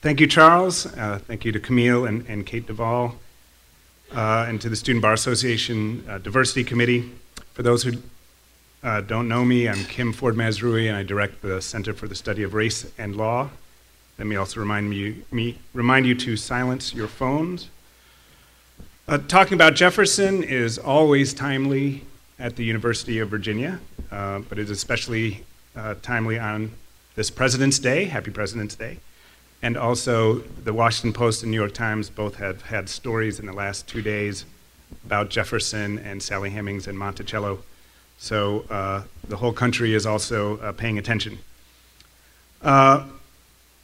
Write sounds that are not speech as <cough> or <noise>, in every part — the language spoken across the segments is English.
Thank you, Charles. Uh, thank you to Camille and, and Kate Duvall, uh, and to the Student Bar Association uh, Diversity Committee. For those who uh, don't know me, I'm Kim Forde-Mazrui, and I direct the Center for the Study of Race and Law. Let me also remind, me, me, remind you to silence your phones. Uh, talking about Jefferson is always timely at the University of Virginia, but it's especially timely on this President's Day. Happy President's Day. And also, the Washington Post and New York Times both have had stories in the last two days about Jefferson and Sally Hemings and Monticello. So uh, the whole country is also uh, paying attention. Uh,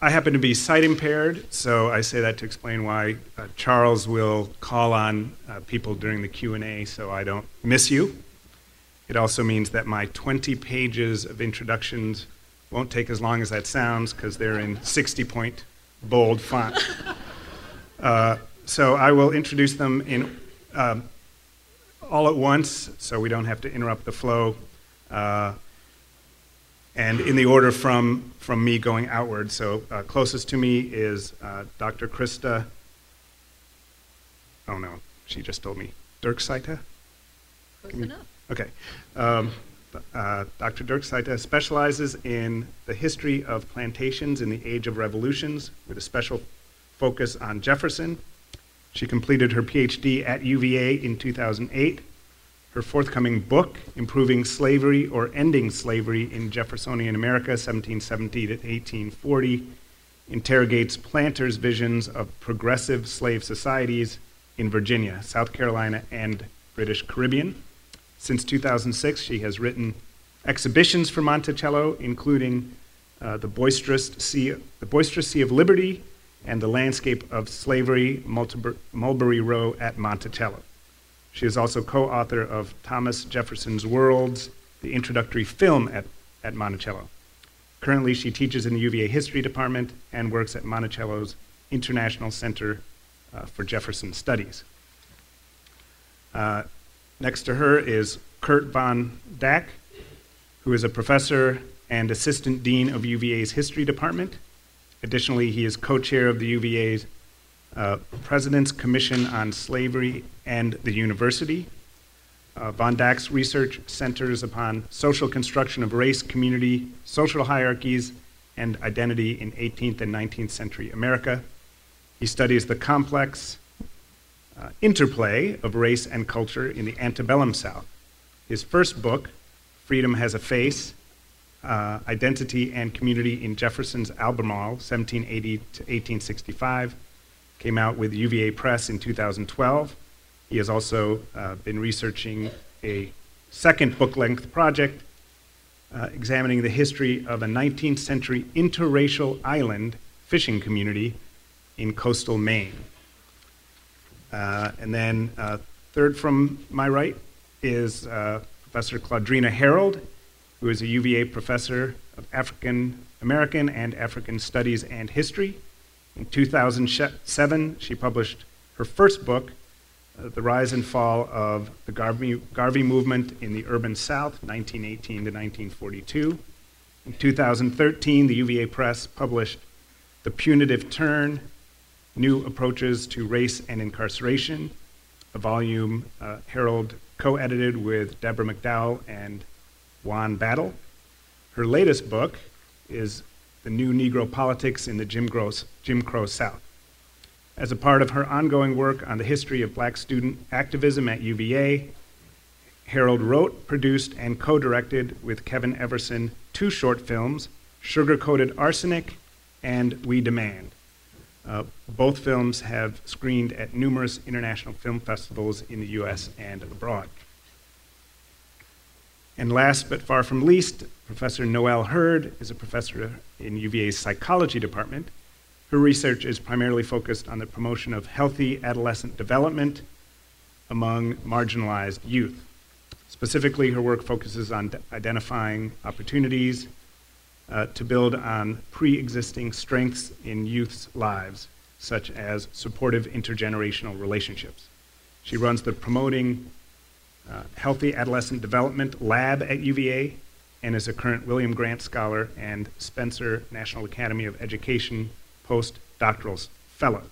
I happen to be sight impaired, so I say that to explain why uh, Charles will call on uh, people during the Q&A so I don't miss you. It also means that my 20 pages of introductions won't take as long as that sounds because they're in 60 point bold font. <laughs> Uh, so I will introduce them in um, all at once so we don't have to interrupt the flow. Uh, and in the order from, from me going outward. So uh, closest to me is uh, Dr. Krista. Oh no, she just told me. Dirk Saita? Close enough. Okay. Um, uh, Dr. Dirk Saita specializes in the history of plantations in the Age of Revolutions with a special focus on Jefferson. She completed her PhD at UVA in 2008. Her forthcoming book, Improving Slavery or Ending Slavery in Jeffersonian America, 1770 to 1840, interrogates planters' visions of progressive slave societies in Virginia, South Carolina, and British Caribbean. Since 2006, she has written exhibitions for Monticello, including uh, the, boisterous sea, the Boisterous Sea of Liberty and The Landscape of Slavery, Mulberry Row at Monticello. She is also co author of Thomas Jefferson's Worlds, the introductory film at, at Monticello. Currently, she teaches in the UVA History Department and works at Monticello's International Center uh, for Jefferson Studies. Uh, Next to her is Kirt von Daacke, who is a professor and assistant dean of UVA's history department. Additionally, he is co chair of the UVA's uh, President's Commission on Slavery and the University. Uh, von Daacke's research centers upon social construction of race, community, social hierarchies, and identity in 18th and 19th century America. He studies the complex uh, interplay of race and culture in the antebellum South. His first book, Freedom Has a Face uh, Identity and Community in Jefferson's Albemarle, 1780 to 1865, came out with UVA Press in 2012. He has also uh, been researching a second book length project uh, examining the history of a 19th century interracial island fishing community in coastal Maine. Uh, and then uh, third from my right is uh, Professor Claudrena Harold, who is a UVA professor of African American and African Studies and History. In 2007, she published her first book, uh, The Rise and Fall of the Garvey, Garvey Movement in the Urban South, 1918 to 1942. In 2013, the UVA Press published The Punitive Turn New Approaches to Race and Incarceration, a volume uh, Harold co edited with Deborah McDowell and Juan Battle. Her latest book is The New Negro Politics in the Jim Crow, Jim Crow South. As a part of her ongoing work on the history of black student activism at UVA, Harold wrote, produced, and co directed with Kevin Everson two short films Sugar Coated Arsenic and We Demand. Uh, both films have screened at numerous international film festivals in the US and abroad. And last but far from least, Professor Noelle Hurd is a professor in UVA's psychology department. Her research is primarily focused on the promotion of healthy adolescent development among marginalized youth. Specifically, her work focuses on identifying opportunities uh, to build on pre existing strengths in youth's lives, such as supportive intergenerational relationships. She runs the Promoting uh, Healthy Adolescent Development Lab at UVA and is a current William Grant Scholar and Spencer National Academy of Education postdoctoral fellow.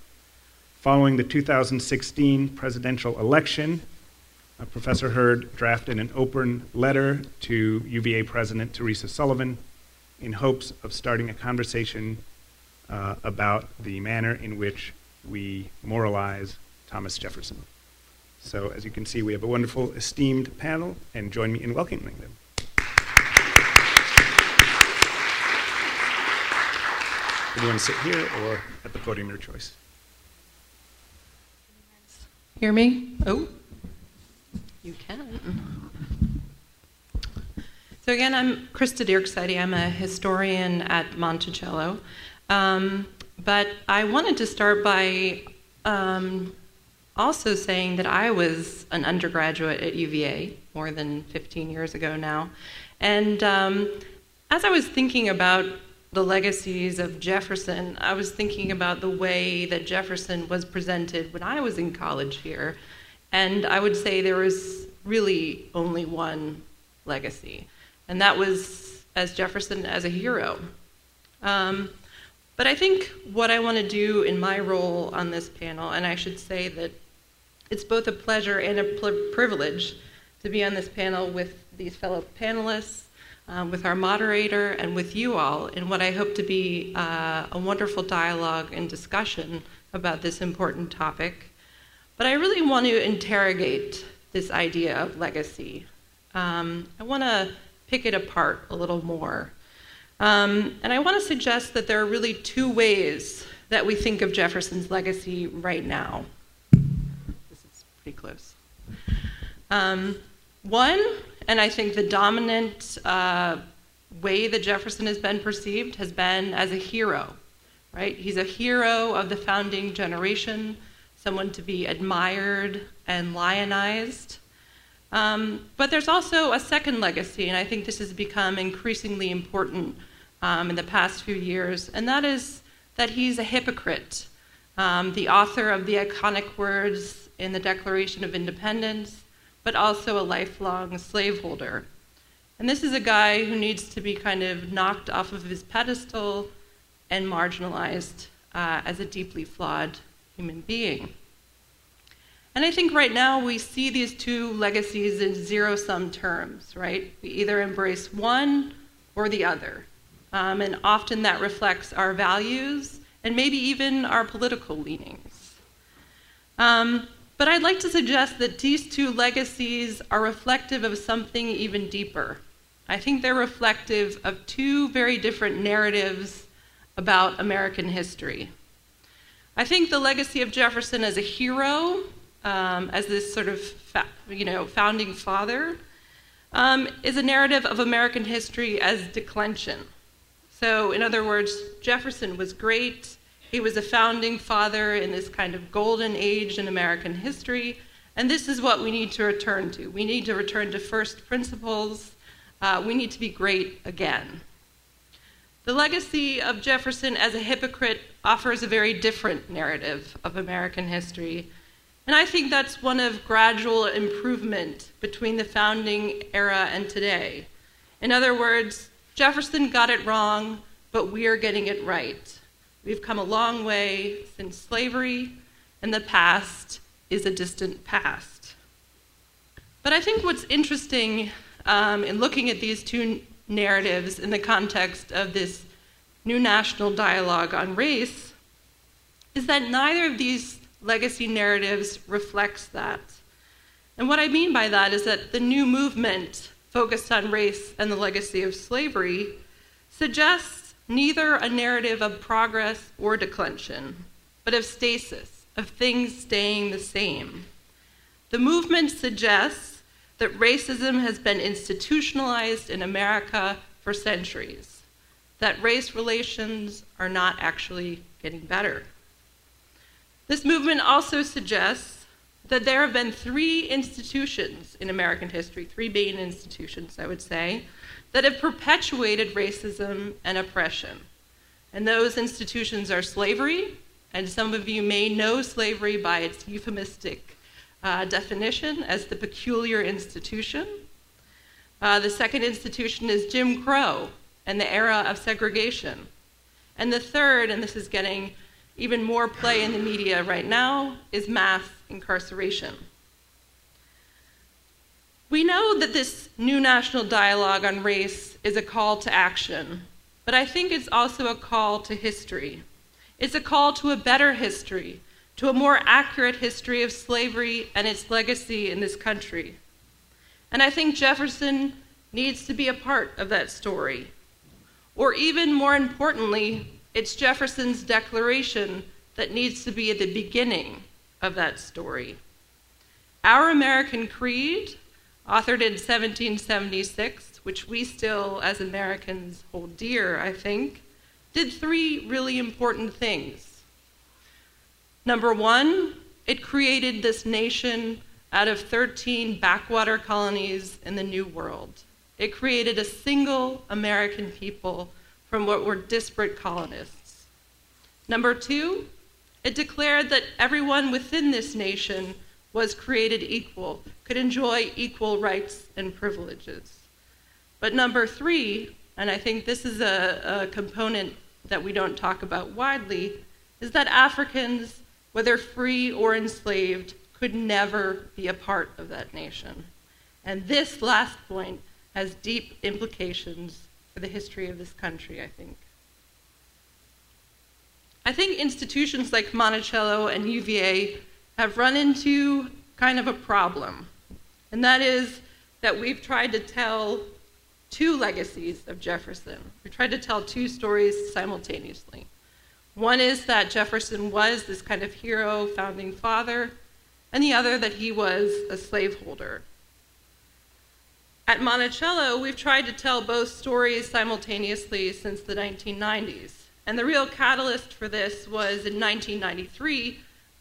Following the 2016 presidential election, uh, Professor Hurd drafted an open letter to UVA President Teresa Sullivan in hopes of starting a conversation uh, about the manner in which we moralize Thomas Jefferson. So, as you can see, we have a wonderful, esteemed panel, and join me in welcoming them. Do you want to sit here or at the podium, your choice? Hear me? Oh, you can. So again, I'm Krista Dierksheide. I'm a historian at Monticello. Um, but I wanted to start by um, also saying that I was an undergraduate at UVA more than 15 years ago now. And um, as I was thinking about the legacies of Jefferson, I was thinking about the way that Jefferson was presented when I was in college here. And I would say there was really only one legacy, and that was as Jefferson as a hero. Um, but I think what I want to do in my role on this panel, and I should say that it's both a pleasure and a privilege to be on this panel with these fellow panelists, um, with our moderator, and with you all in what I hope to be uh, a wonderful dialogue and discussion about this important topic. But I really want to interrogate this idea of legacy. Um, I want to pick it apart a little more. Um, and I want to suggest that there are really two ways that we think of Jefferson's legacy right now This is pretty close. Um, one, and I think the dominant uh, way that Jefferson has been perceived has been as a hero, right? He's a hero of the founding generation, someone to be admired and lionized. Um, but there's also a second legacy, and I think this has become increasingly important um, in the past few years, and that is that he's a hypocrite. Um, the author of the iconic words, in the Declaration of Independence, but also a lifelong slaveholder. And this is a guy who needs to be kind of knocked off of his pedestal and marginalized uh, as a deeply flawed human being. And I think right now we see these two legacies in zero sum terms, right? We either embrace one or the other. Um, and often that reflects our values and maybe even our political leanings. Um, but I'd like to suggest that these two legacies are reflective of something even deeper. I think they're reflective of two very different narratives about American history. I think the legacy of Jefferson as a hero, um, as this sort of you know founding father, um, is a narrative of American history as declension. So, in other words, Jefferson was great. He was a founding father in this kind of golden age in American history, and this is what we need to return to. We need to return to first principles. Uh, we need to be great again. The legacy of Jefferson as a hypocrite offers a very different narrative of American history, and I think that's one of gradual improvement between the founding era and today. In other words, Jefferson got it wrong, but we are getting it right. We've come a long way since slavery, and the past is a distant past. But I think what's interesting um, in looking at these two narratives in the context of this new national dialogue on race is that neither of these legacy narratives reflects that. And what I mean by that is that the new movement focused on race and the legacy of slavery suggests neither a narrative of progress or declension, but of stasis, of things staying the same. The movement suggests that racism has been institutionalized in America for centuries, that race relations are not actually getting better. This movement also suggests that there have been three institutions in American history, three main institutions, I would say, that have perpetuated racism and oppression. And those institutions are slavery, and some of you may know slavery by its euphemistic uh, definition as the peculiar institution. Uh, the second institution is Jim Crow and the era of segregation. And the third, and this is getting even more play in the media right now, is mass incarceration. We know that this new national dialogue on race is a call to action, but I think it's also a call to history. It's a call to a better history, to a more accurate history of slavery and its legacy in this country. And I think Jefferson needs to be a part of that story. Or even more importantly, it's Jefferson's declaration that needs to be at the beginning of that story. Our American Creed, authored in 1776, which we still, as Americans, hold dear, I think, did three really important things. Number one, it created this nation out of 13 backwater colonies in the New World. It created a single American people from what were disparate colonists. Number two, it declared that everyone within this nation was created equal, could enjoy equal rights and privileges. But number three, and I think this is a, a component that we don't talk about widely, is that Africans, whether free or enslaved, could never be a part of that nation. And this last point has deep implications for the history of this country, I think. I think institutions like Monticello and UVA have run into kind of a problem, and that is that we've tried to tell two legacies of Jefferson. We tried to tell two stories simultaneously. One is that Jefferson was this kind of hero, founding father, and the other that he was a slaveholder. At Monticello, we've tried to tell both stories simultaneously since the 1990s. And the real catalyst for this was in 1993,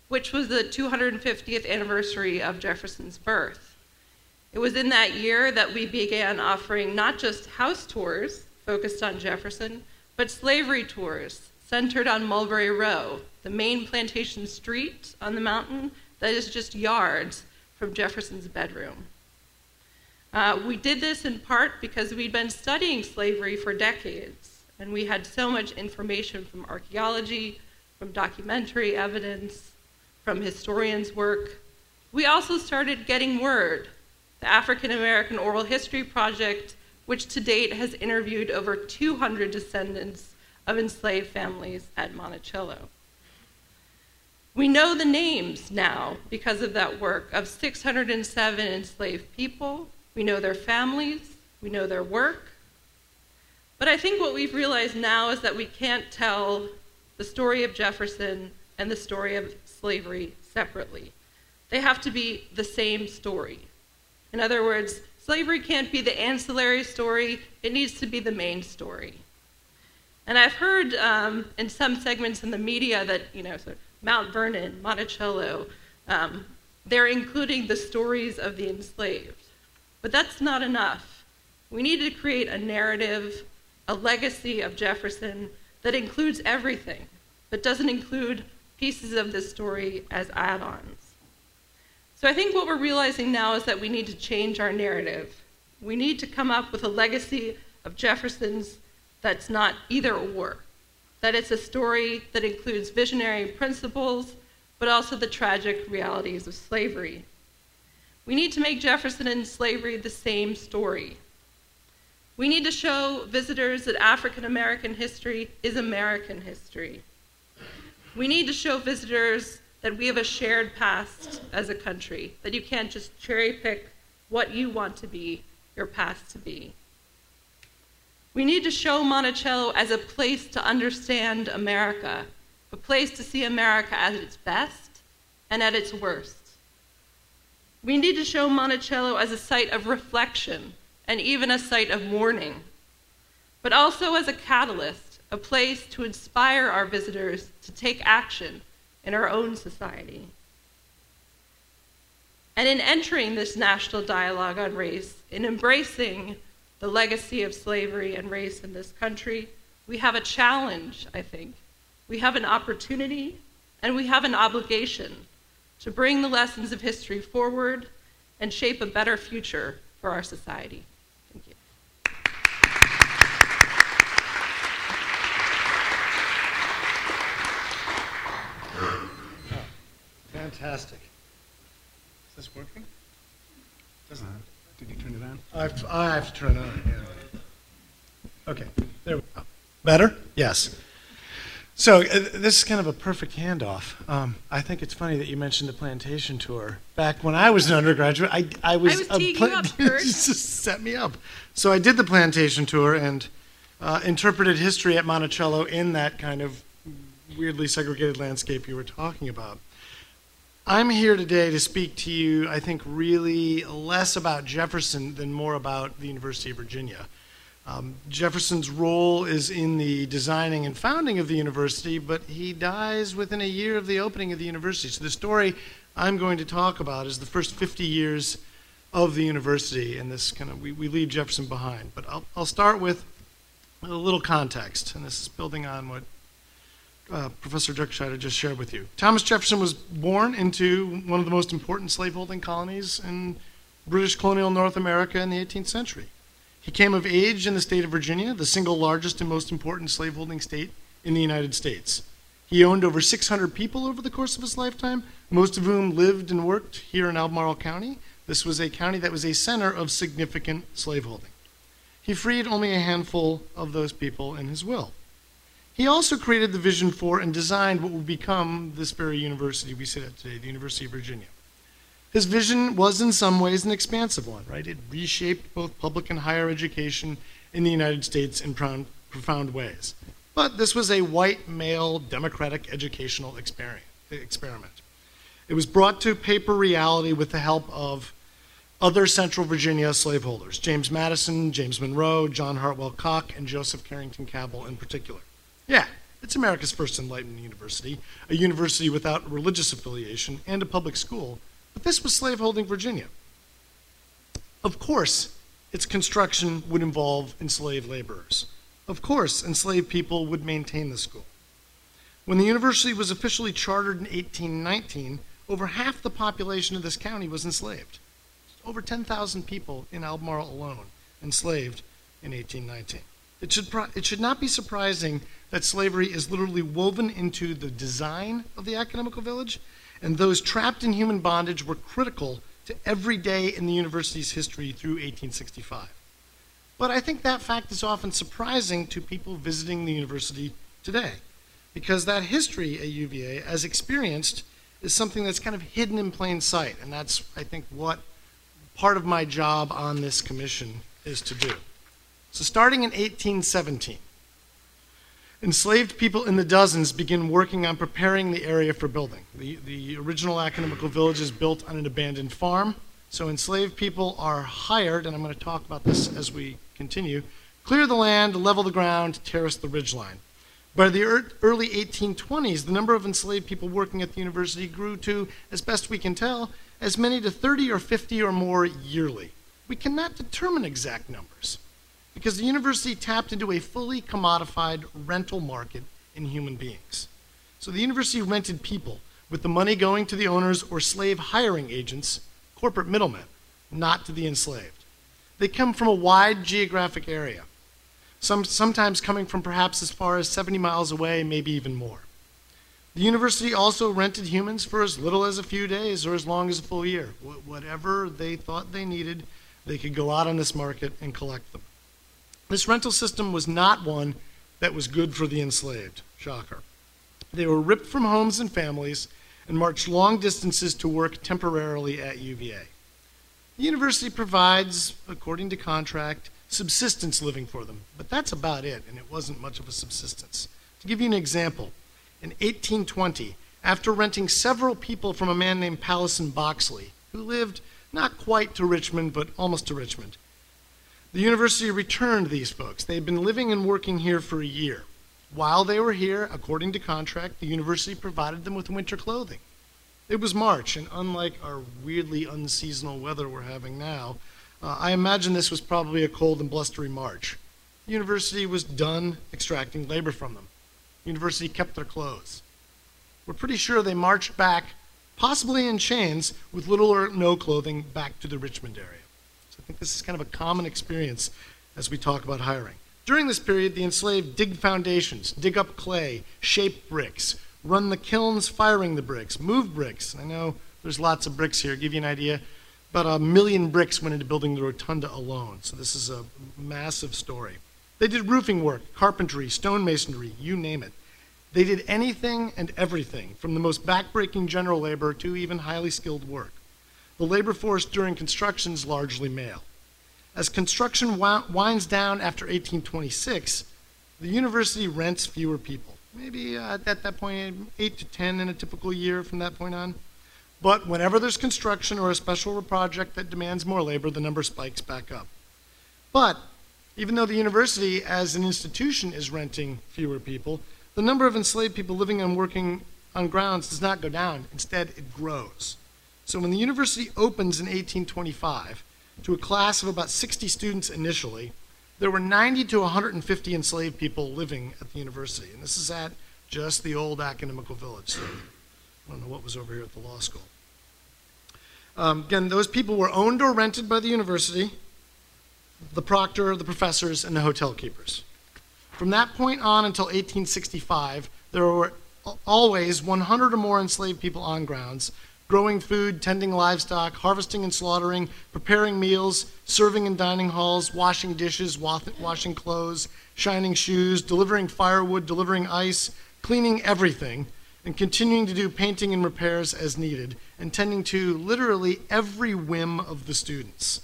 which was the 250th anniversary of Jefferson's birth. It was in that year that we began offering not just house tours focused on Jefferson, but slavery tours centered on Mulberry Row, the main plantation street on the mountain that is just yards from Jefferson's bedroom. Uh, we did this in part because we'd been studying slavery for decades, and we had so much information from archaeology, from documentary evidence, from historians' work. We also started getting word. The African American Oral History Project, which to date has interviewed over 200 descendants of enslaved families at Monticello. We know the names now because of that work of 607 enslaved people. We know their families. We know their work. But I think what we've realized now is that we can't tell the story of Jefferson and the story of slavery separately. They have to be the same story. In other words, slavery can't be the ancillary story, it needs to be the main story. And I've heard um, in some segments in the media that, you know, Mount Vernon, Monticello, um, they're including the stories of the enslaved. But that's not enough. We need to create a narrative, a legacy of Jefferson that includes everything, but doesn't include pieces of this story as add ons. So I think what we're realizing now is that we need to change our narrative. We need to come up with a legacy of Jefferson's that's not either or that it's a story that includes visionary principles, but also the tragic realities of slavery. We need to make Jefferson and slavery the same story. We need to show visitors that African American history is American history. We need to show visitors that we have a shared past as a country, that you can't just cherry pick what you want to be, your past to be. We need to show Monticello as a place to understand America, a place to see America at its best and at its worst. We need to show Monticello as a site of reflection and even a site of mourning, but also as a catalyst, a place to inspire our visitors to take action in our own society. And in entering this national dialogue on race, in embracing the legacy of slavery and race in this country, we have a challenge, I think. We have an opportunity and we have an obligation to bring the lessons of history forward and shape a better future for our society. Thank you. Oh, fantastic. Is this working? Doesn't, did you turn it on? I have to, I have to turn it on, yeah. Okay, there we go. Better? Yes. So uh, this is kind of a perfect handoff. Um, I think it's funny that you mentioned the plantation tour. Back when I was an undergraduate, I, I was... was a teeing you up, <laughs> just set me up. So I did the plantation tour and uh, interpreted history at Monticello in that kind of weirdly segregated landscape you were talking about. I'm here today to speak to you, I think, really less about Jefferson than more about the University of Virginia. Um, Jefferson's role is in the designing and founding of the university, but he dies within a year of the opening of the university. So the story I'm going to talk about is the first 50 years of the university, and this kind of we, we leave Jefferson behind. But I'll, I'll start with a little context, and this is building on what uh, Professor Dirkscheider just shared with you. Thomas Jefferson was born into one of the most important slaveholding colonies in British colonial North America in the 18th century. He came of age in the state of Virginia, the single largest and most important slaveholding state in the United States. He owned over 600 people over the course of his lifetime, most of whom lived and worked here in Albemarle County. This was a county that was a center of significant slaveholding. He freed only a handful of those people in his will. He also created the vision for and designed what would become this very university we sit at today, the University of Virginia. His vision was in some ways an expansive one, right? It reshaped both public and higher education in the United States in profound, ways. But this was a white male democratic educational experiment. It was brought to paper reality with the help of other Central Virginia slaveholders James Madison, James Monroe, John Hartwell Cocke, and Joseph Carrington Cabell in particular. Yeah, it's America's first enlightened university, a university without religious affiliation, and a public school, but this was slaveholding Virginia. Of course, its construction would involve enslaved laborers. Of course, enslaved people would maintain the school. When the university was officially chartered in 1819, over half the population of this county was enslaved. Over 10,000 people in Albemarle alone enslaved in 1819. It should, it should not be surprising that slavery is literally woven into the design of the academical village, and those trapped in human bondage were critical to every day in the university's history through 1865. But I think that fact is often surprising to people visiting the university today, because that history at UVA, as experienced, is something that's kind of hidden in plain sight, and that's, I think, what part of my job on this commission is to do. So, starting in 1817, enslaved people in the dozens begin working on preparing the area for building. The, the original academical village is built on an abandoned farm, so enslaved people are hired, and I'm going to talk about this as we continue, clear the land, level the ground, terrace the ridgeline. By the early 1820s, the number of enslaved people working at the university grew to, as best we can tell, as many to 30 or 50 or more yearly. We cannot determine exact numbers because the university tapped into a fully commodified rental market in human beings. So the university rented people, with the money going to the owners or slave hiring agents, corporate middlemen, not to the enslaved. They come from a wide geographic area, some, sometimes coming from perhaps as far as 70 miles away, maybe even more. The university also rented humans for as little as a few days or as long as a full year. Wh- whatever they thought they needed, they could go out on this market and collect them. This rental system was not one that was good for the enslaved. Shocker. They were ripped from homes and families and marched long distances to work temporarily at UVA. The university provides, according to contract, subsistence living for them, but that's about it, and it wasn't much of a subsistence. To give you an example, in 1820, after renting several people from a man named Pallison Boxley, who lived not quite to Richmond, but almost to Richmond, the university returned these folks. They had been living and working here for a year. While they were here, according to contract, the university provided them with winter clothing. It was March, and unlike our weirdly unseasonal weather we're having now, uh, I imagine this was probably a cold and blustery March. The university was done extracting labor from them. The university kept their clothes. We're pretty sure they marched back, possibly in chains, with little or no clothing, back to the Richmond area. Think this is kind of a common experience as we talk about hiring. During this period, the enslaved dig foundations, dig up clay, shape bricks, run the kilns firing the bricks, move bricks. I know there's lots of bricks here. Give you an idea. About a million bricks went into building the rotunda alone. So this is a massive story. They did roofing work, carpentry, stonemasonry, you name it. They did anything and everything, from the most backbreaking general labor to even highly skilled work. The labor force during construction is largely male. As construction winds down after 1826, the university rents fewer people. Maybe uh, at that point, 8 to 10 in a typical year from that point on. But whenever there's construction or a special project that demands more labor, the number spikes back up. But even though the university as an institution is renting fewer people, the number of enslaved people living and working on grounds does not go down. Instead, it grows. So when the university opens in 1825 to a class of about 60 students initially, there were 90 to 150 enslaved people living at the university. And this is at just the old academical village. So I don't know what was over here at the law school. Um, again, those people were owned or rented by the university, the proctor, the professors, and the hotel keepers. From that point on until 1865, there were always 100 or more enslaved people on grounds, growing food, tending livestock, harvesting and slaughtering, preparing meals, serving in dining halls, washing dishes, washing clothes, shining shoes, delivering firewood, delivering ice, cleaning everything, and continuing to do painting and repairs as needed, and tending to literally every whim of the students.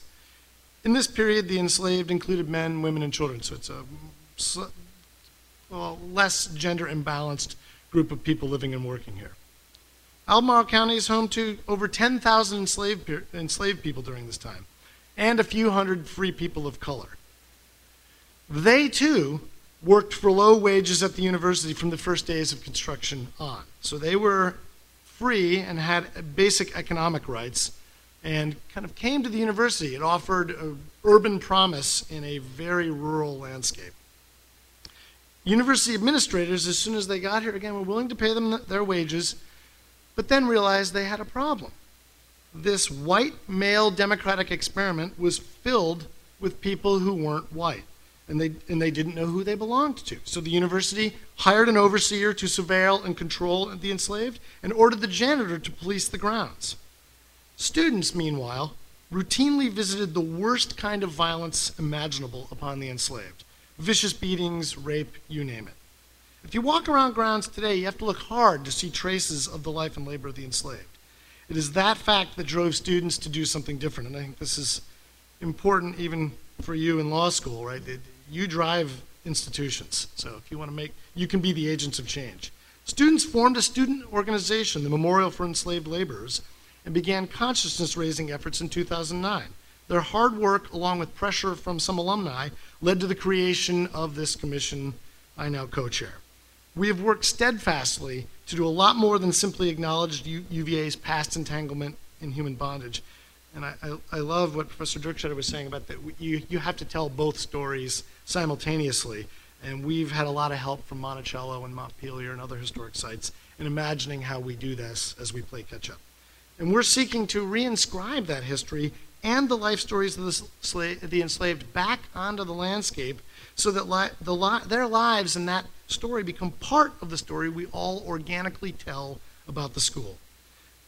In this period, the enslaved included men, women, and children, so it's a well, less gender imbalanced group of people living and working here. Albemarle County is home to over 10,000 enslaved, enslaved people during this time, and a few hundred free people of color. They too worked for low wages at the university from the first days of construction on. So they were free and had basic economic rights and kind of came to the university. It offered an urban promise in a very rural landscape. University administrators, as soon as they got here, again, were willing to pay them their wages, but then realized they had a problem. This white male democratic experiment was filled with people who weren't white, and they, and they didn't know who they belonged to. So the university hired an overseer to surveil and control the enslaved and ordered the janitor to police the grounds. Students, meanwhile, routinely visited the worst kind of violence imaginable upon the enslaved vicious beatings, rape, you name it. If you walk around grounds today, you have to look hard to see traces of the life and labor of the enslaved. It is that fact that drove students to do something different, and I think this is important even for you in law school, right? You drive institutions, so if you want to make, you can be the agents of change. Students formed a student organization, the Memorial for Enslaved Laborers, and began consciousness raising efforts in 2009. Their hard work, along with pressure from some alumni, led to the creation of this commission I now co chair. We have worked steadfastly to do a lot more than simply acknowledge UVA's past entanglement in human bondage. And I, I, I love what Professor Dirkscheider was saying about that. You, you have to tell both stories simultaneously. And we've had a lot of help from Monticello and Montpelier and other historic sites in imagining how we do this as we play catch up. And we're seeking to reinscribe that history and the life stories of the, the enslaved back onto the landscape so that li- the li- their lives and that story become part of the story we all organically tell about the school.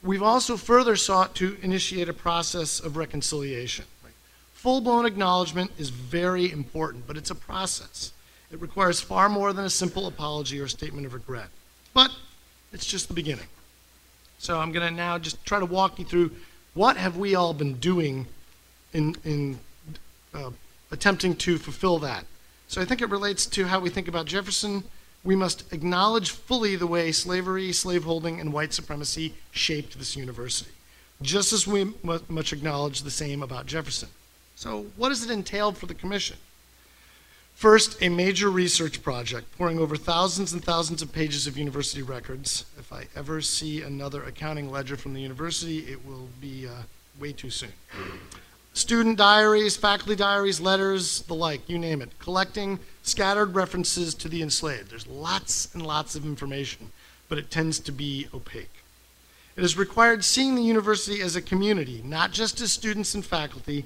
We've also further sought to initiate a process of reconciliation. Right? Full blown acknowledgement is very important, but it's a process. It requires far more than a simple apology or statement of regret. But it's just the beginning. So I'm going to now just try to walk you through what have we all been doing in, in uh, attempting to fulfill that? So I think it relates to how we think about Jefferson. We must acknowledge fully the way slavery, slaveholding, and white supremacy shaped this university, just as we much acknowledge the same about Jefferson. So, what does it entail for the commission? First, a major research project pouring over thousands and thousands of pages of university records. If I ever see another accounting ledger from the university, it will be uh, way too soon. Student diaries, faculty diaries, letters, the like, you name it. Collecting scattered references to the enslaved. There's lots and lots of information, but it tends to be opaque. It has required seeing the university as a community, not just as students and faculty,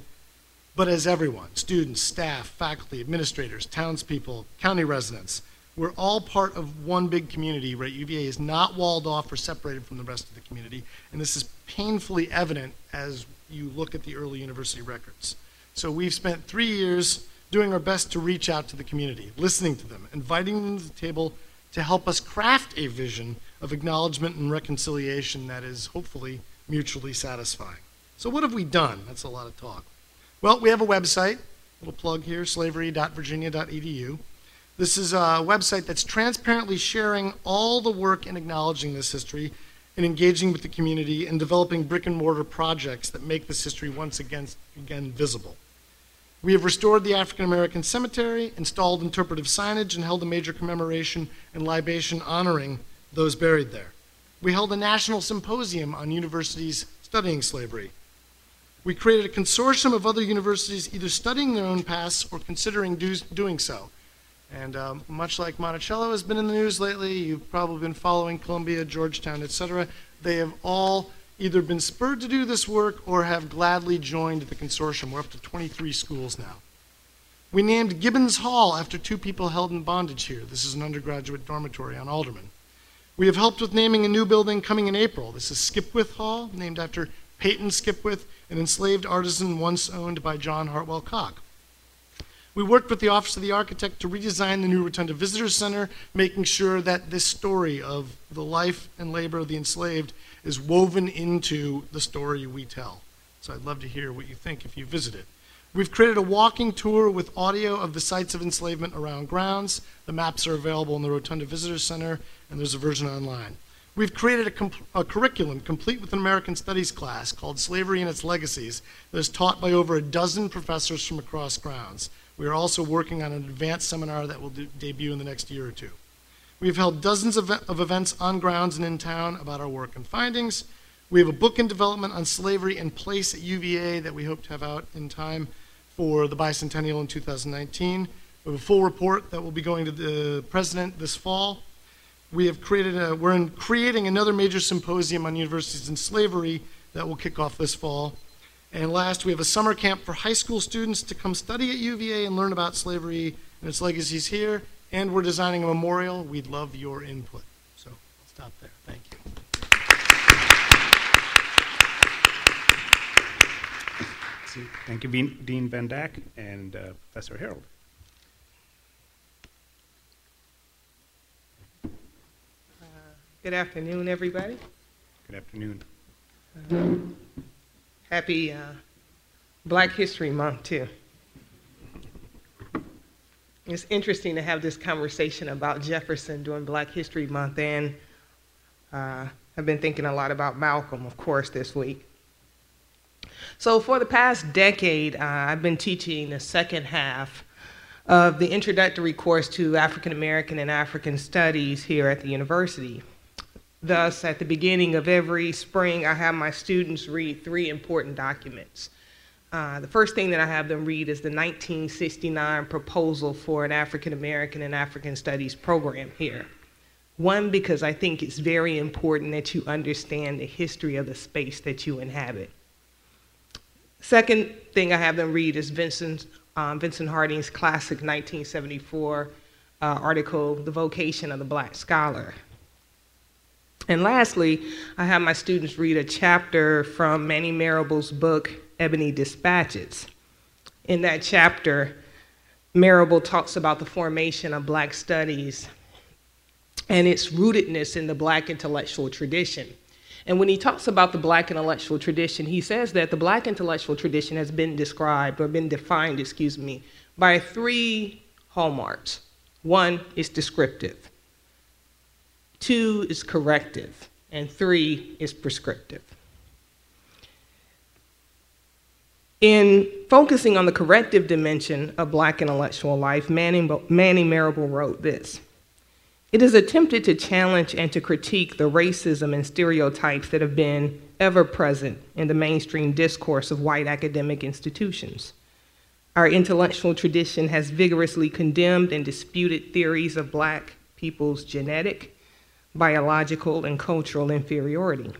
but as everyone students, staff, faculty, administrators, townspeople, county residents We're all part of one big community, right? UVA is not walled off or separated from the rest of the community, and this is painfully evident as you look at the early university records. So we've spent three years doing our best to reach out to the community, listening to them, inviting them to the table to help us craft a vision of acknowledgement and reconciliation that is hopefully mutually satisfying. So, what have we done? That's a lot of talk. Well, we have a website, little plug here slavery.virginia.edu. This is a website that's transparently sharing all the work in acknowledging this history and engaging with the community and developing brick and mortar projects that make this history once again, again visible. We have restored the African American cemetery, installed interpretive signage, and held a major commemoration and libation honoring those buried there. We held a national symposium on universities studying slavery. We created a consortium of other universities either studying their own pasts or considering do, doing so. And um, much like Monticello has been in the news lately, you've probably been following Columbia, Georgetown, etc. They have all either been spurred to do this work or have gladly joined the consortium. We're up to 23 schools now. We named Gibbons Hall after two people held in bondage here. This is an undergraduate dormitory on Alderman. We have helped with naming a new building coming in April. This is Skipwith Hall, named after Peyton Skipwith, an enslaved artisan once owned by John Hartwell Cocke. We worked with the Office of the Architect to redesign the new Rotunda Visitor Center, making sure that this story of the life and labor of the enslaved is woven into the story we tell. So I'd love to hear what you think if you visit it. We've created a walking tour with audio of the sites of enslavement around grounds. The maps are available in the Rotunda Visitor Center, and there's a version online. We've created a, a, curriculum complete with an American Studies class called Slavery and Its Legacies that is taught by over a dozen professors from across grounds. We are also working on an advanced seminar that will de debut in the next year or two. We've held dozens of, of events on grounds and in town about our work and findings. We have a book in development on slavery and place at UVA that we hope to have out in time for the bicentennial in 2019. We have a full report that will be going to the president this fall. We have created a, we're in creating another major symposium on universities and slavery that will kick off this fall. And last, we have a summer camp for high school students to come study at UVA and learn about slavery and its legacies here and we're designing a memorial. We'd love your input. So I'll stop there. Thank you. Thank you, Dean von Daacke and uh, Professor Harold. Uh, good afternoon, everybody. Good afternoon. Uh, happy uh, Black History Month, too it's interesting to have this conversation about Jefferson during Black History Month, and uh, I've been thinking a lot about Malcolm, of course, this week. So, for the past decade, uh, I've been teaching the second half of the introductory course to African American and African Studies here at the university. Thus, at the beginning of every spring, I have my students read three important documents uh, the first thing that I have them read is the 1969 proposal for an African American and African Studies program here. One, because I think it's very important that you understand the history of the space that you inhabit. Second thing I have them read is Vincent, um, Vincent Harding's classic 1974 uh, article, The Vocation of the Black Scholar. And lastly, I have my students read a chapter from Manning Marable's book, Ebony Dispatches. In that chapter, Marable talks about the formation of Black studies and its rootedness in the Black intellectual tradition. And when he talks about the Black intellectual tradition, he says that the Black intellectual tradition has been described or been defined, excuse me, by three hallmarks. One is descriptive, two is corrective, and three is prescriptive. In focusing on the corrective dimension of black intellectual life, Manning, Manning Marable wrote this It is attempted to challenge and to critique the racism and stereotypes that have been ever present in the mainstream discourse of white academic institutions. Our intellectual tradition has vigorously condemned and disputed theories of black people's genetic, biological, and cultural inferiority.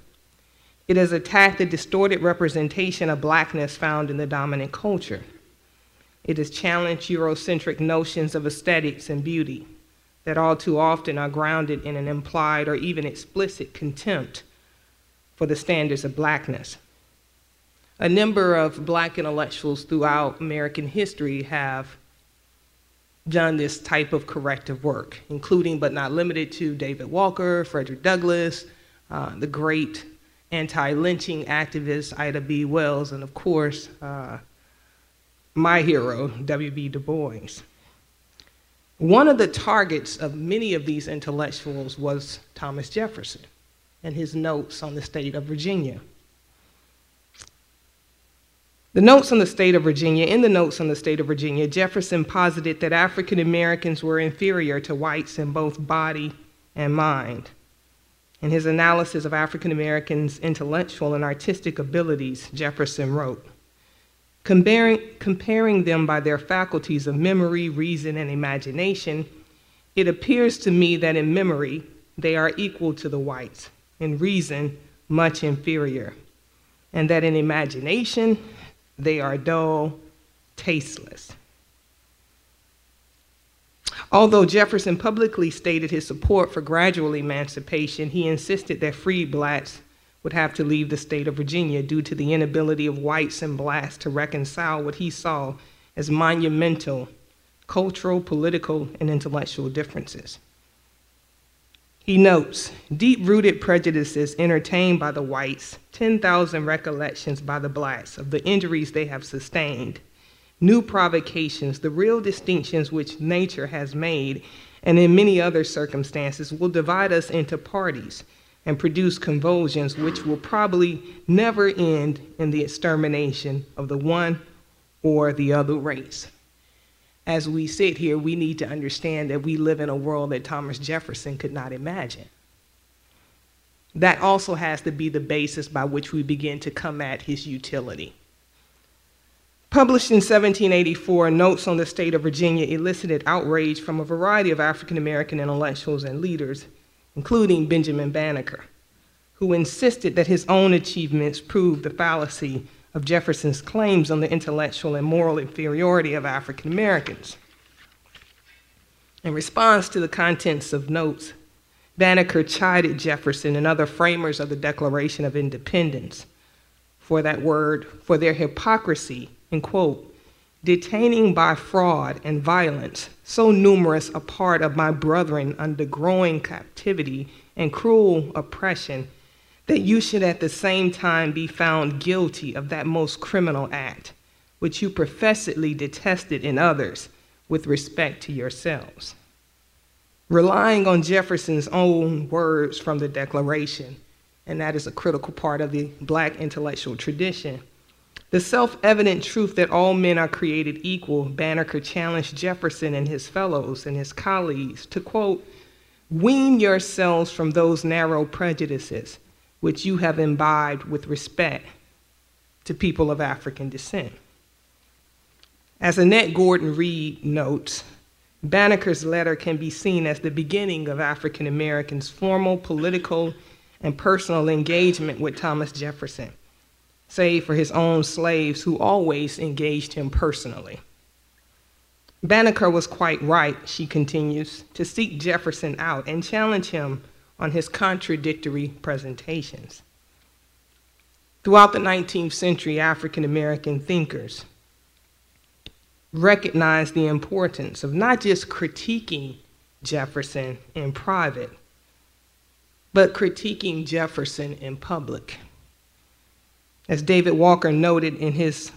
It has attacked the distorted representation of blackness found in the dominant culture. It has challenged Eurocentric notions of aesthetics and beauty, that all too often are grounded in an implied or even explicit contempt for the standards of blackness. A number of black intellectuals throughout American history have done this type of corrective work, including but not limited to David Walker, Frederick Douglass, uh, the great anti lynching activist Ida B. Wells, and of course, uh, my hero, W.E.B. Du Bois. One of the targets of many of these intellectuals was Thomas Jefferson and his notes on the state of Virginia. The notes on the state of Virginia, in the notes on the state of Virginia, Jefferson posited that African Americans were inferior to whites in both body and mind. In his analysis of African Americans' intellectual and artistic abilities, Jefferson wrote, comparing, comparing them by their faculties of memory, reason, and imagination, it appears to me that in memory they are equal to the whites, in reason, much inferior, and that in imagination they are dull, tasteless. Although Jefferson publicly stated his support for gradual emancipation, he insisted that freed blacks would have to leave the state of Virginia due to the inability of whites and blacks to reconcile what he saw as monumental cultural, political, and intellectual differences. He notes deep rooted prejudices entertained by the whites, 10,000 recollections by the blacks of the injuries they have sustained, new provocations, the real distinctions which nature has made, and in many other circumstances will divide us into parties and produce convulsions which will probably never end in the extermination of the one or the other race as we sit here, we need to understand that we live in a world that Thomas Jefferson could not imagine. That also has to be the basis by which we begin to come at his utility. Published in 1784, Notes on the State of Virginia elicited outrage from a variety of African American intellectuals and leaders, including Benjamin Banneker, who insisted that his own achievements proved the fallacy of Jefferson's claims on the intellectual and moral inferiority of African Americans. In response to the contents of notes, Banneker chided Jefferson and other framers of the Declaration of Independence for that word, for their hypocrisy in quote, detaining by fraud and violence so numerous a part of my brethren under growing captivity and cruel oppression that you should at the same time be found guilty of that most criminal act, which you professedly detested in others with respect to yourselves. Relying on Jefferson's own words from the Declaration, and that is a critical part of the black intellectual tradition, the self evident truth that all men are created equal, Banneker challenged Jefferson and his fellows and his colleagues to quote, wean yourselves from those narrow prejudices which you have imbibed with respect to people of African descent. As Annette Gordon-Reed notes, Banneker's letter can be seen as the beginning of African Americans' formal political and personal engagement with Thomas Jefferson, save for his own slaves who always engaged him personally. Banneker was quite right, she continues, to seek Jefferson out and challenge him on his contradictory presentations. Throughout the 19th century, African American thinkers recognized the importance of not just critiquing Jefferson in private, but critiquing Jefferson in public. As David Walker noted in his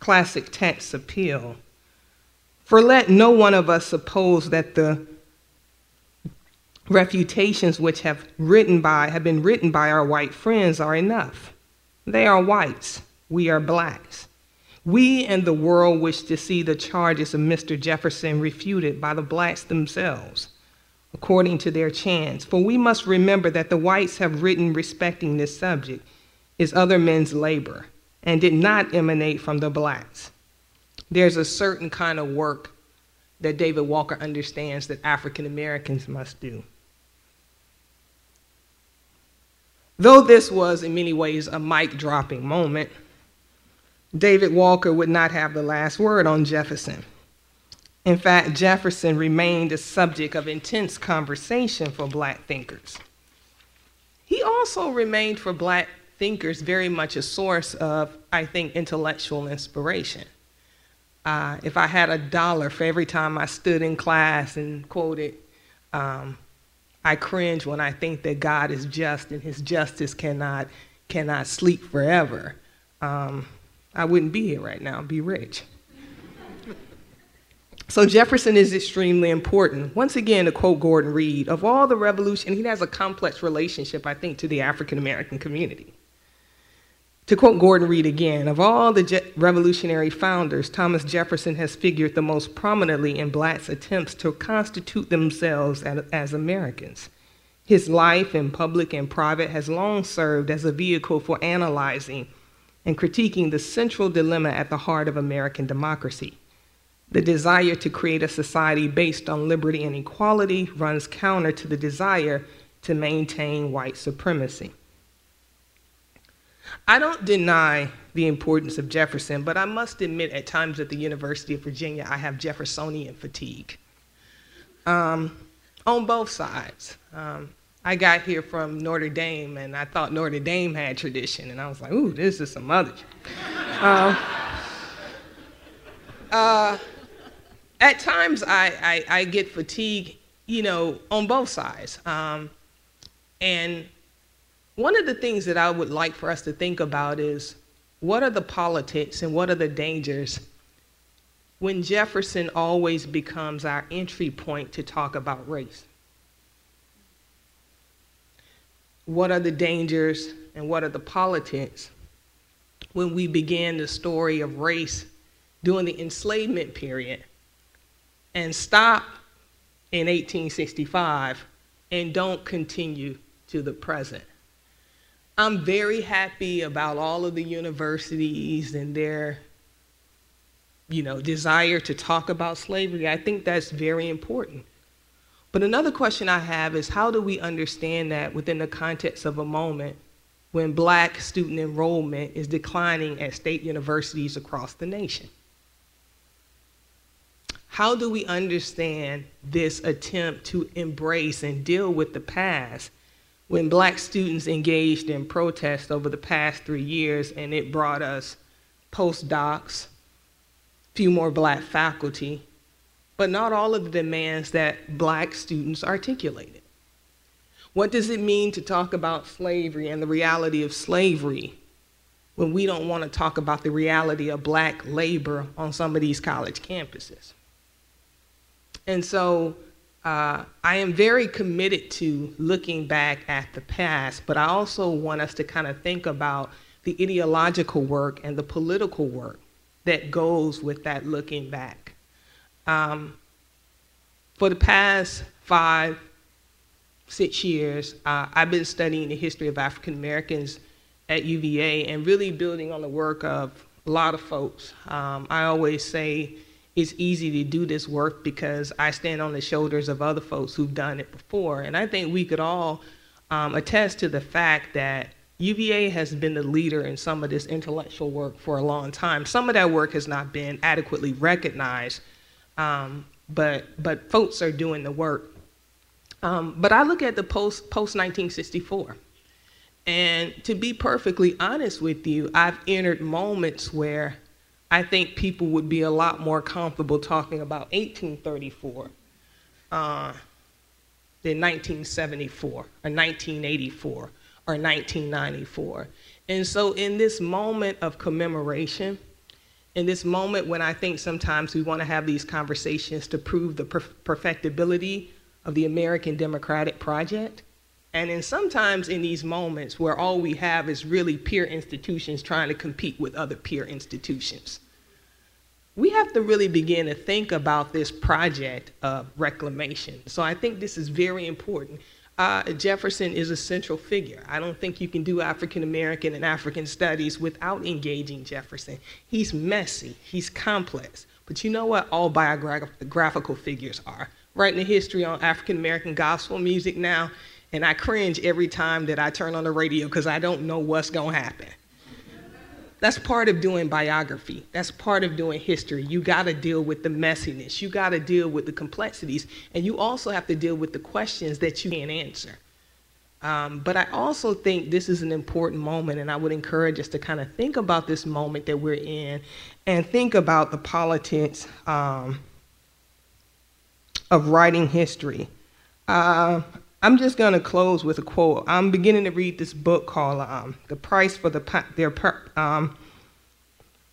classic text appeal, for let no one of us suppose that the refutations which have written by have been written by our white friends are enough. They are whites, we are blacks. We and the world wish to see the charges of Mr. Jefferson refuted by the blacks themselves, according to their chance. For we must remember that the whites have written respecting this subject is other men's labor and did not emanate from the blacks. There's a certain kind of work that David Walker understands that African Americans must do. Though this was, in many ways, a mic dropping moment, David Walker would not have the last word on Jefferson. In fact, Jefferson remained a subject of intense conversation for black thinkers. He also remained for black thinkers very much a source of, I think, intellectual inspiration. Uh, if I had a dollar for every time I stood in class and quoted, um, I cringe when I think that God is just and his justice cannot, cannot sleep forever. Um, I wouldn't be here right now, be rich. So Jefferson is extremely important. Once again, to quote Gordon-Reed, of all the revolution, he has a complex relationship, I think, to the African American community. To quote Gordon-Reed again, of all the Je- revolutionary founders, Thomas Jefferson has figured the most prominently in blacks' attempts to constitute themselves as, as Americans. His life in public and private has long served as a vehicle for analyzing and critiquing the central dilemma at the heart of American democracy the desire to create a society based on liberty and equality runs counter to the desire to maintain white supremacy. I don't deny the importance of Jefferson, but I must admit at times at the University of Virginia, I have Jeffersonian fatigue. Um, on both sides. Um, I got here from Notre Dame, and I thought Notre Dame had tradition, and I was like, ooh, this is some other. uh, uh, at times I, I, I, get fatigue, you know, on both sides. Um, and one of the things that I would like for us to think about is what are the politics and what are the dangers when Jefferson always becomes our entry point to talk about race? What are the dangers and what are the politics when we begin the story of race during the enslavement period and stop in 1865 and don't continue to the present. I'm very happy about all of the universities and their you know, desire to talk about slavery. I think that's very important. But another question I have is how do we understand that within the context of a moment when black student enrollment is declining at state universities across the nation? How do we understand this attempt to embrace and deal with the past when black students engaged in protest over the past three years and it brought us postdocs, few more black faculty, but not all of the demands that black students articulated? What does it mean to talk about slavery and the reality of slavery when we don't want to talk about the reality of black labor on some of these college campuses? And so uh, I am very committed to looking back at the past, but I also want us to kind of think about the ideological work and the political work that goes with that looking back. Um, for the past five, six years, uh, I've been studying the history of African Americans at UVA and really building on the work of a lot of folks. Um, I always say it's easy to do this work because I stand on the shoulders of other folks who've done it before. And I think we could all um, attest to the fact that UVA has been the leader in some of this intellectual work for a long time. Some of that work has not been adequately recognized, um, but, but folks are doing the work. Um, but I look at the post, post 1964. And to be perfectly honest with you, I've entered moments where I think people would be a lot more comfortable talking about 1834 uh, than 1974 or 1984 or 1994. And so, in this moment of commemoration, in this moment when I think sometimes we want to have these conversations to prove the perfectibility of the American Democratic Project, and then sometimes in these moments where all we have is really peer institutions trying to compete with other peer institutions, we have to really begin to think about this project of reclamation. So I think this is very important. Uh, Jefferson is a central figure. I don't think you can do African American and African studies without engaging Jefferson. He's messy, he's complex, but you know what all biographical figures are. Writing a history on African American gospel music now, and I cringe every time that I turn on the radio because I don't know what's going to happen. that's part of doing biography. That's part of doing history. You got to deal with the messiness. You got to deal with the complexities, and you also have to deal with the questions that you can't answer. Um, but I also think this is an important moment, and I would encourage us to kind of think about this moment that we're in and think about the politics um, of writing history. Uh, I'm just going to close with a quote. I'm beginning to read this book called um, "The Price for the Their um,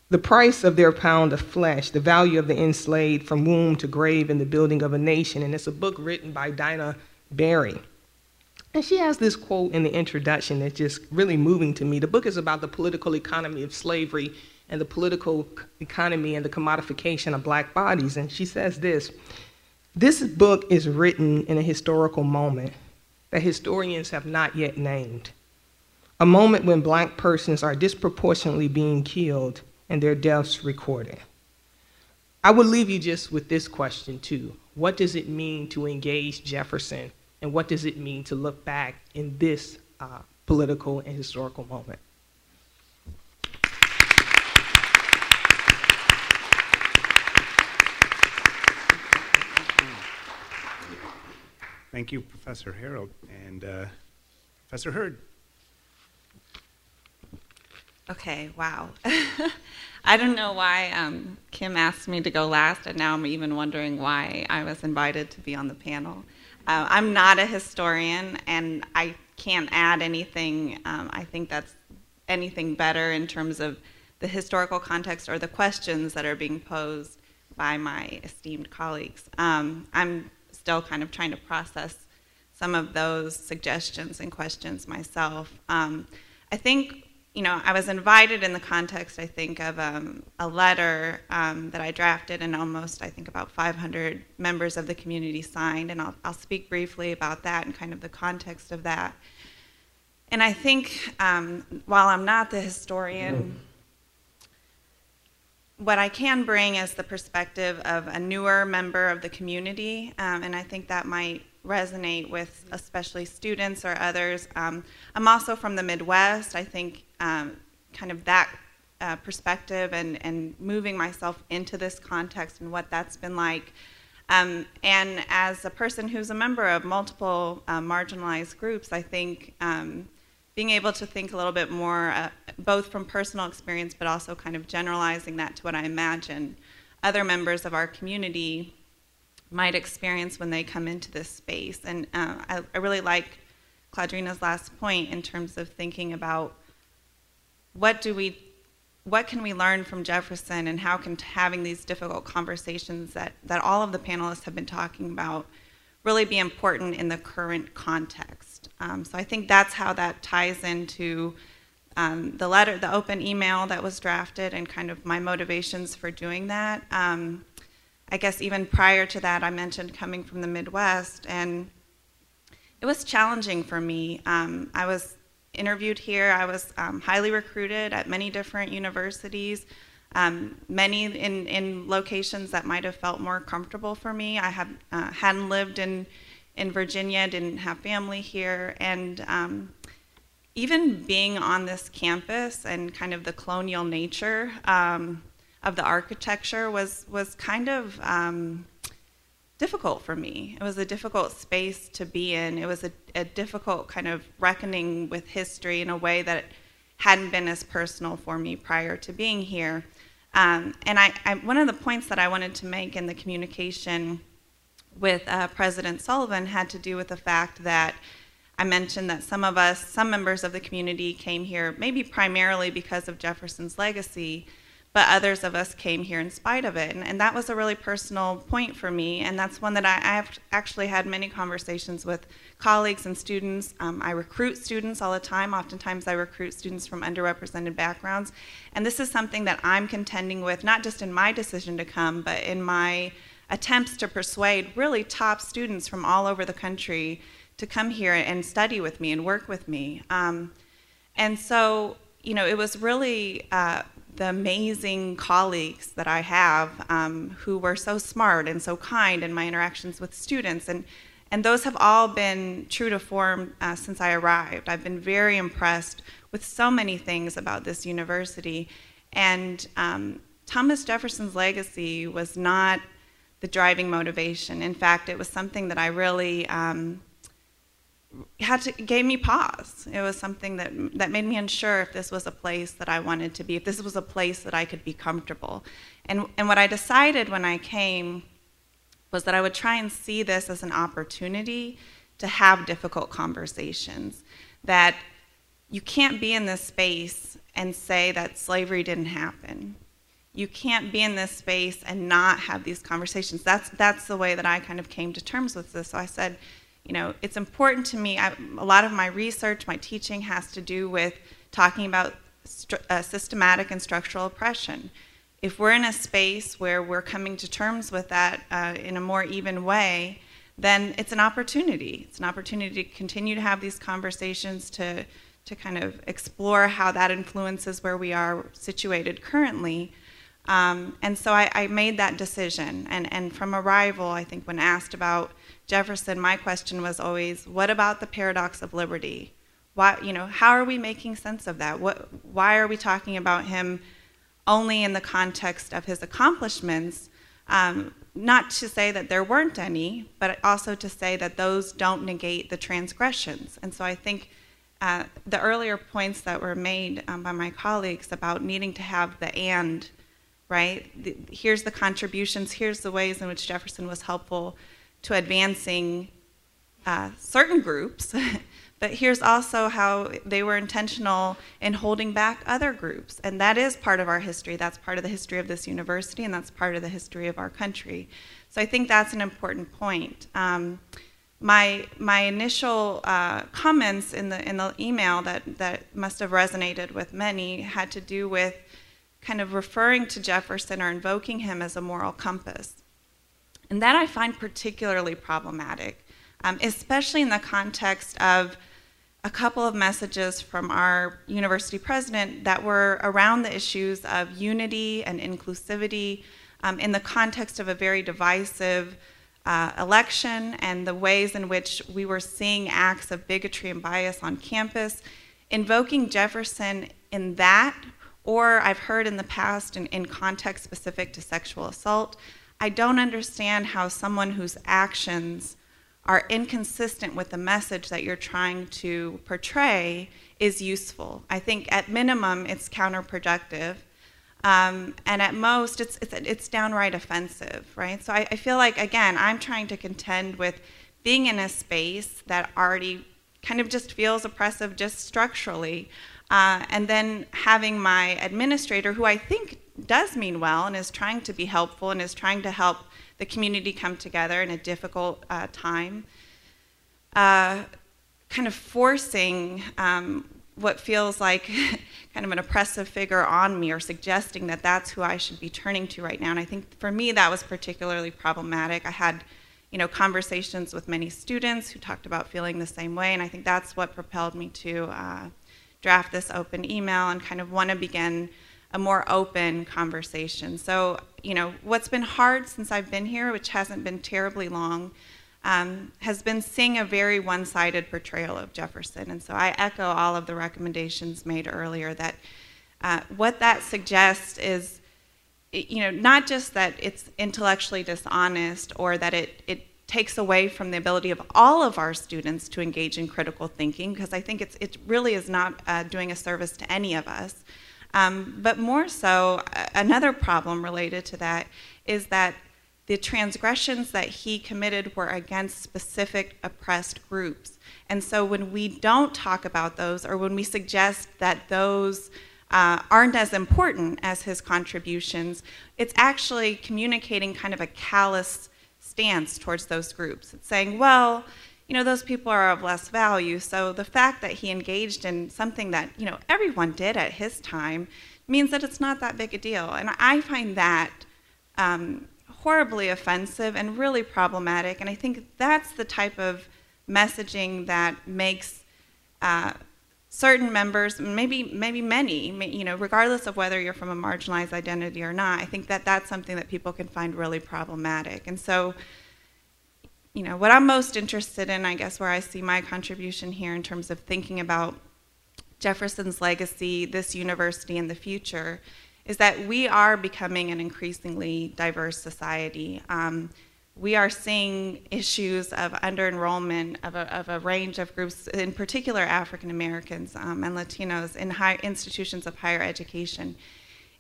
The Price of Their Pound of Flesh: The Value of the Enslaved from Womb to Grave in the Building of a Nation," and it's a book written by Daina Berry. And she has this quote in the introduction that's just really moving to me. The book is about the political economy of slavery and the political economy and the commodification of black bodies. And she says this This book is written in a historical moment that historians have not yet named. A moment when black persons are disproportionately being killed and their deaths recorded. I would leave you just with this question, too. What does it mean to engage Jefferson and what does it mean to look back in this uh, political and historical moment? Thank you, Professor Harold and uh, Professor Hurd. Okay, wow. <laughs> I don't know why um, Kim asked me to go last, and now I'm even wondering why I was invited to be on the panel. Uh, I'm not a historian, and I can't add anything. Um, I think that's anything better in terms of the historical context or the questions that are being posed by my esteemed colleagues. Um, I'm still kind of trying to process some of those suggestions and questions myself. Um, I think you know, I was invited in the context, I think, of um, a letter um, that I drafted and almost, I think, about 500 members of the community signed. And I'll, I'll speak briefly about that and kind of the context of that. And I think um, while I'm not the historian, what I can bring is the perspective of a newer member of the community. Um, and I think that might resonate with especially students or others. Um, I'm also from the Midwest. I think um, kind of that uh, perspective and, and moving myself into this context and what that's been like. Um, and as a person who's a member of multiple uh, marginalized groups, I think um, being able to think a little bit more, uh, both from personal experience, but also kind of generalizing that to what I imagine other members of our community might experience when they come into this space. And uh, I, I, really like Claudrena's last point in terms of thinking about what do we, what can we learn from Jefferson, and how can having these difficult conversations that that all of the panelists have been talking about really be important in the current context. Um, so I think that's how that ties into. Um, the letter, the open email that was drafted, and kind of my motivations for doing that. Um, I guess even prior to that, I mentioned coming from the Midwest, and it was challenging for me. Um, I was interviewed here, I was um, highly recruited at many different universities, um, many in, in locations that might have felt more comfortable for me. I have, uh, hadn't lived in, in Virginia, didn't have family here, and um, even being on this campus and kind of the colonial nature um, of the architecture was was kind of um, difficult for me. It was a difficult space to be in. It was a, a, difficult kind of reckoning with history in a way that hadn't been as personal for me prior to being here. Um, and I, I, one of the points that I wanted to make in the communication with uh, President Sullivan had to do with the fact that I mentioned that some of us, some members of the community, came here maybe primarily because of Jefferson's legacy but others of us came here in spite of it. And, and that was a really personal point for me, and that's one that I, have actually had many conversations with colleagues and students. Um, I recruit students all the time. Oftentimes, I recruit students from underrepresented backgrounds. And this is something that I'm contending with, not just in my decision to come, but in my attempts to persuade really top students from all over the country to come here and study with me and work with me. Um, and so, you know, it was really uh, the amazing colleagues that I have um, who were so smart and so kind in my interactions with students and And those have all been true to form uh, since I arrived. I've been very impressed with so many things about this university. And um, Thomas Jefferson's legacy was not the driving motivation. In fact, it was something that I really um, had to gave me pause. It was something that that made me unsure if this was a place that I wanted to be, if this was a place that I could be comfortable. And and what I decided when I came was that I would try and see this as an opportunity to have difficult conversations. That you can't be in this space and say that slavery didn't happen. You can't be in this space and not have these conversations. That's that's the way that I kind of came to terms with this. So I said you know, it's important to me. I, a lot of my research, my teaching has to do with talking about uh, systematic and structural oppression. If we're in a space where we're coming to terms with that uh, in a more even way, then it's an opportunity. It's an opportunity to continue to have these conversations, to, to kind of explore how that influences where we are situated currently. Um, and so I, I, made that decision. And, and from arrival, I think when asked about Jefferson, my question was always, what about the paradox of liberty? Why, you know, how are we making sense of that? What, why are we talking about him only in the context of his accomplishments? Um, not to say that there weren't any, but also to say that those don't negate the transgressions. And so I think uh, the earlier points that were made um, by my colleagues about needing to have the and, right? The, here's the contributions, here's the ways in which Jefferson was helpful to advancing uh, certain groups, <laughs> but here's also how they were intentional in holding back other groups. And that is part of our history. That's part of the history of this university, and that's part of the history of our country. So I think that's an important point. Um, my, my initial uh, comments in the, in the email that, that must have resonated with many had to do with kind of referring to Jefferson or invoking him as a moral compass. And that I find particularly problematic, um, especially in the context of a couple of messages from our university president that were around the issues of unity and inclusivity um, in the context of a very divisive uh, election and the ways in which we were seeing acts of bigotry and bias on campus. Invoking Jefferson in that, or I've heard in the past in, in context specific to sexual assault, I don't understand how someone whose actions are inconsistent with the message that you're trying to portray is useful. I think at minimum it's counterproductive. Um, and at most, it's, it's, it's, downright offensive, right? So I, I feel like, again, I'm trying to contend with being in a space that already kind of just feels oppressive just structurally. Uh, and then having my administrator, who I think does mean well and is trying to be helpful and is trying to help the community come together in a difficult uh, time, uh, kind of forcing um, what feels like <laughs> kind of an oppressive figure on me or suggesting that that's who I should be turning to right now. And I think for me that was particularly problematic. I had you know, conversations with many students who talked about feeling the same way, and I think that's what propelled me to uh, draft this open email and kind of want to begin a more open conversation. So, you know, what's been hard since I've been here, which hasn't been terribly long, um, has been seeing a very one sided portrayal of Jefferson. And so I echo all of the recommendations made earlier that uh, what that suggests is, you know, not just that it's intellectually dishonest or that it, it takes away from the ability of all of our students to engage in critical thinking, because I think it's, it really is not uh, doing a service to any of us. Um, but more so, another problem related to that is that the transgressions that he committed were against specific oppressed groups. And so when we don't talk about those, or when we suggest that those uh, aren't as important as his contributions, it's actually communicating kind of a callous stance towards those groups. It's saying, well, you know, those people are of less value. So the fact that he engaged in something that, you know, everyone did at his time means that it's not that big a deal. And I find that um, horribly offensive and really problematic. And I think that's the type of messaging that makes uh, certain members, maybe maybe many, you know, regardless of whether you're from a marginalized identity or not, I think that that's something that people can find really problematic. And so you know, what I'm most interested in, I guess, where I see my contribution here in terms of thinking about Jefferson's legacy, this university, and the future, is that we are becoming an increasingly diverse society. Um, we are seeing issues of under enrollment of a, of a range of groups, in particular African Americans um, and Latinos, in high institutions of higher education.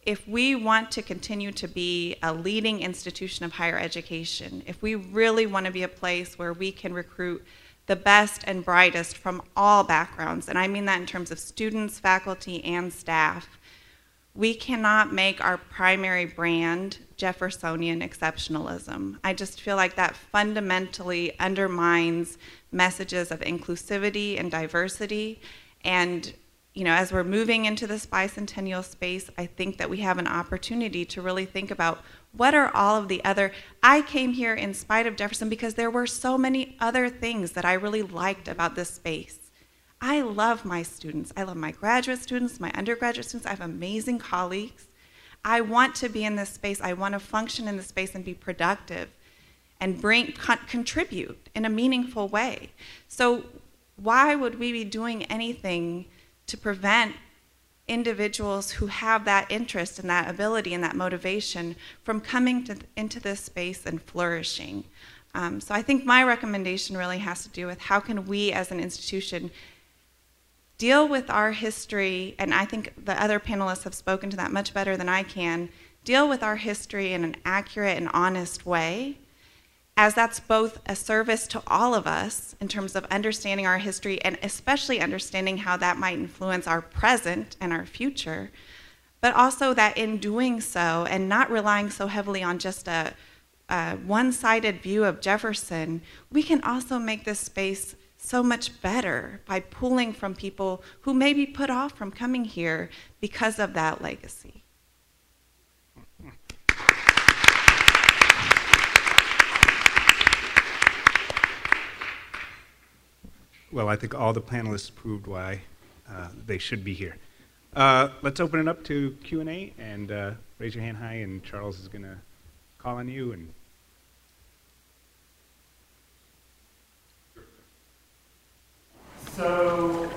If we want to continue to be a leading institution of higher education, if we really want to be a place where we can recruit the best and brightest from all backgrounds, and I mean that in terms of students, faculty, and staff, we cannot make our primary brand Jeffersonian exceptionalism. I just feel like that fundamentally undermines messages of inclusivity and diversity. And, you know, as we're moving into this bicentennial space, I think that we have an opportunity to really think about what are all of the other. I came here in spite of Jefferson because there were so many other things that I really liked about this space. I love my students. I love my graduate students, my undergraduate students. I have amazing colleagues. I want to be in this space. I want to function in this space and be productive and bring con- contribute in a meaningful way. So why would we be doing anything to prevent individuals who have that interest and that ability and that motivation from coming to, into this space and flourishing? Um, so I think my recommendation really has to do with how can we as an institution deal with our history, and I think the other panelists have spoken to that much better than I can, deal with our history in an accurate and honest way, as that's both a service to all of us in terms of understanding our history and especially understanding how that might influence our present and our future, but also that in doing so and not relying so heavily on just a, one sided view of Jefferson, we can also make this space so much better by pulling from people who may be put off from coming here because of that legacy. Well, I think all the panelists proved why uh, they should be here. Uh, let's open it up to Q&A and uh, raise your hand high and Charles is going to call on you and So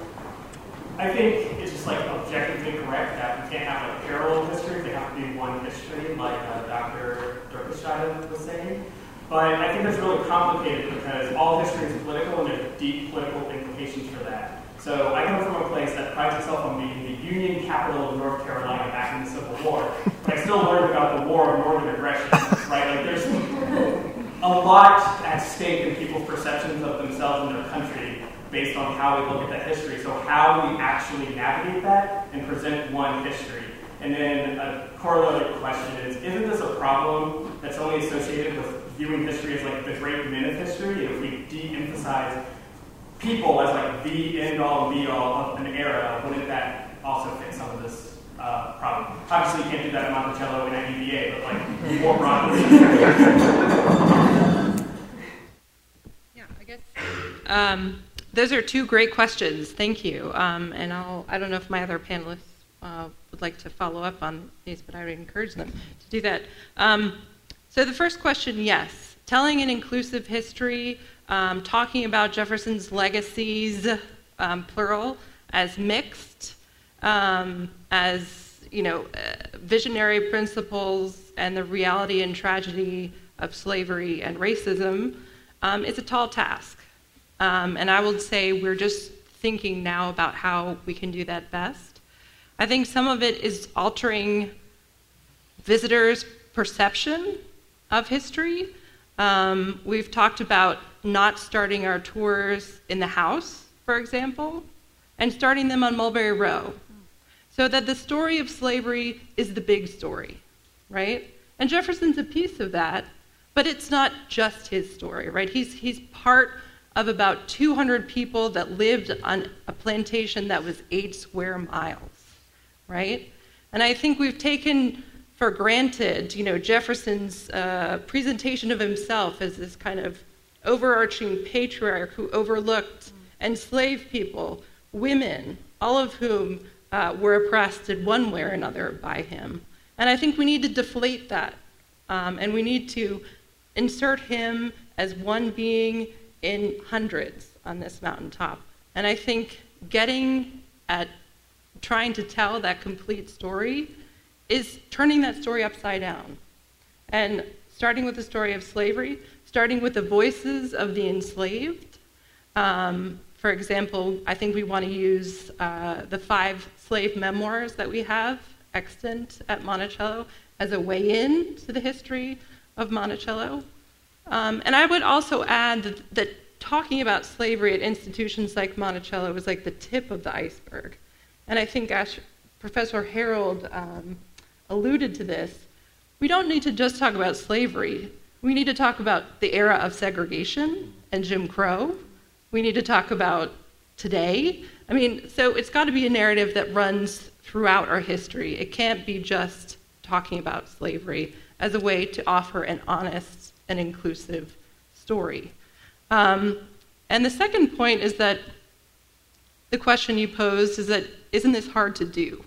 I think it's just like objectively correct that we can't have a parallel history. They have to be one history, like uh, Dr. Dierksheide was saying. But I think that's really complicated because all history is political and there's deep political implications for that. So I come from a place that prides itself on being the Union capital of North Carolina back in the Civil War. But I still learned about the War of Northern Aggression, right? Like there's a lot at stake in people's perceptions of themselves and their country based on how we look at that history. So how we actually navigate that and present one history? And then a corollary question is, isn't this a problem that's only associated with viewing history as like the great men of history? If we de-emphasize people as like the end-all be-all of an era, wouldn't that also fit some of this uh, problem? Obviously, you can't do that at Monticello and at UVA, but like more broadly. <laughs> Yeah, I guess. Um, those are two great questions. Thank you. Um, and I'll, I don't know if my other panelists uh, would like to follow up on these, but I would encourage them to do that. Um, so the first question, yes. Telling an inclusive history, um, talking about Jefferson's legacies, um, plural, as mixed, um, as you know, uh, visionary principles and the reality and tragedy of slavery and racism, um, it's a tall task. Um, and I would say we're just thinking now about how we can do that best. I think some of it is altering visitors' perception of history. Um, we've talked about not starting our tours in the house, for example, and starting them on Mulberry Row, so that the story of slavery is the big story, right? And Jefferson's a piece of that, but it's not just his story, right? He's, he's part of about 200 people that lived on a plantation that was eight square miles, right? And I think we've taken for granted, you know, Jefferson's uh, presentation of himself as this kind of overarching patriarch who overlooked enslaved people, women, all of whom uh, were oppressed in one way or another by him. And I think we need to deflate that. Um, and we need to insert him as one being in hundreds on this mountaintop. And I think getting at trying to tell that complete story is turning that story upside down. And starting with the story of slavery, starting with the voices of the enslaved. Um, for example, I think we want to use uh, the five slave memoirs that we have extant at Monticello as a way in to the history of Monticello. Um, and I would also add that, that talking about slavery at institutions like Monticello was like the tip of the iceberg. And I think Ash, Professor Harold um, alluded to this. We don't need to just talk about slavery. We need to talk about the era of segregation and Jim Crow. We need to talk about today. I mean, so it's got to be a narrative that runs throughout our history. It can't be just talking about slavery as a way to offer an honest and inclusive story. Um, and the second point is that the question you posed is that isn't this hard to do?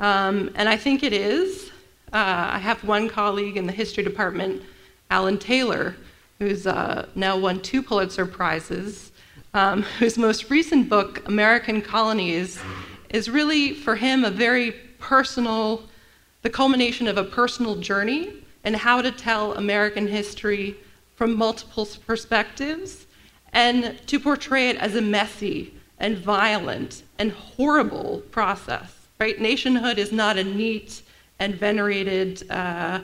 Um, and I think it is. Uh, I have one colleague in the history department, Alan Taylor, who's uh, now won two Pulitzer Prizes, um, whose most recent book, American Colonies, is really for him a very personal, the culmination of a personal journey and how to tell American history from multiple perspectives and to portray it as a messy and violent and horrible process. Right? Nationhood is not a neat and venerated uh,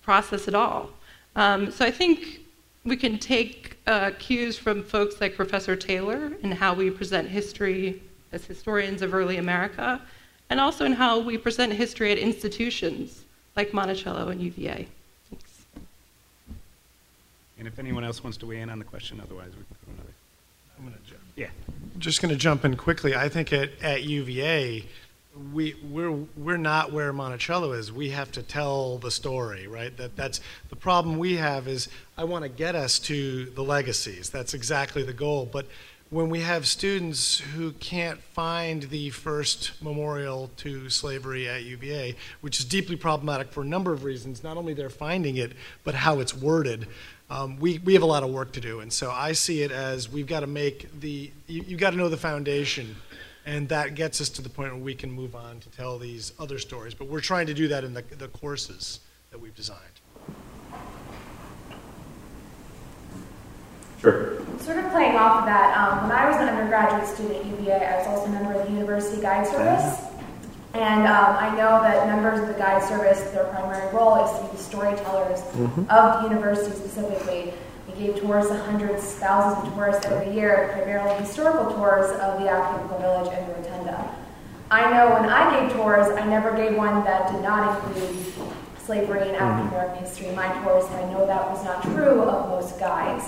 process at all. Um, so I think we can take uh, cues from folks like Professor Taylor in how we present history as historians of early America, and also in how we present history at institutions like Monticello and UVA. Thanks. And if anyone else wants to weigh in on the question, otherwise we can go another. I'm going to jump. Yeah. Just going to jump in quickly. I think at, at UVA, we we're we're not where Monticello is. We have to tell the story, right? That that's the problem we have is I want to get us to the legacies. That's exactly the goal. But when we have students who can't find the first memorial to slavery at UVA, which is deeply problematic for a number of reasons, not only they're finding it, but how it's worded. Um, we, we have a lot of work to do. And so I see it as we've got to make the, you, you've got to know the foundation. And that gets us to the point where we can move on to tell these other stories. But we're trying to do that in the, the courses that we've designed. Sure. Sort of playing off of that, um, when I was an undergraduate student at UVA, I was also a member of the University Guide Service. And um, I know that members of the Guide Service, their primary role is to be the storytellers Mm-hmm. of the university specifically. We gave tours to hundreds, thousands of tourists every year, primarily historical tours of the academical village and the rotunda. I know when I gave tours, I never gave one that did not include slavery and African American history in my tours, and I know that was not true of most guides.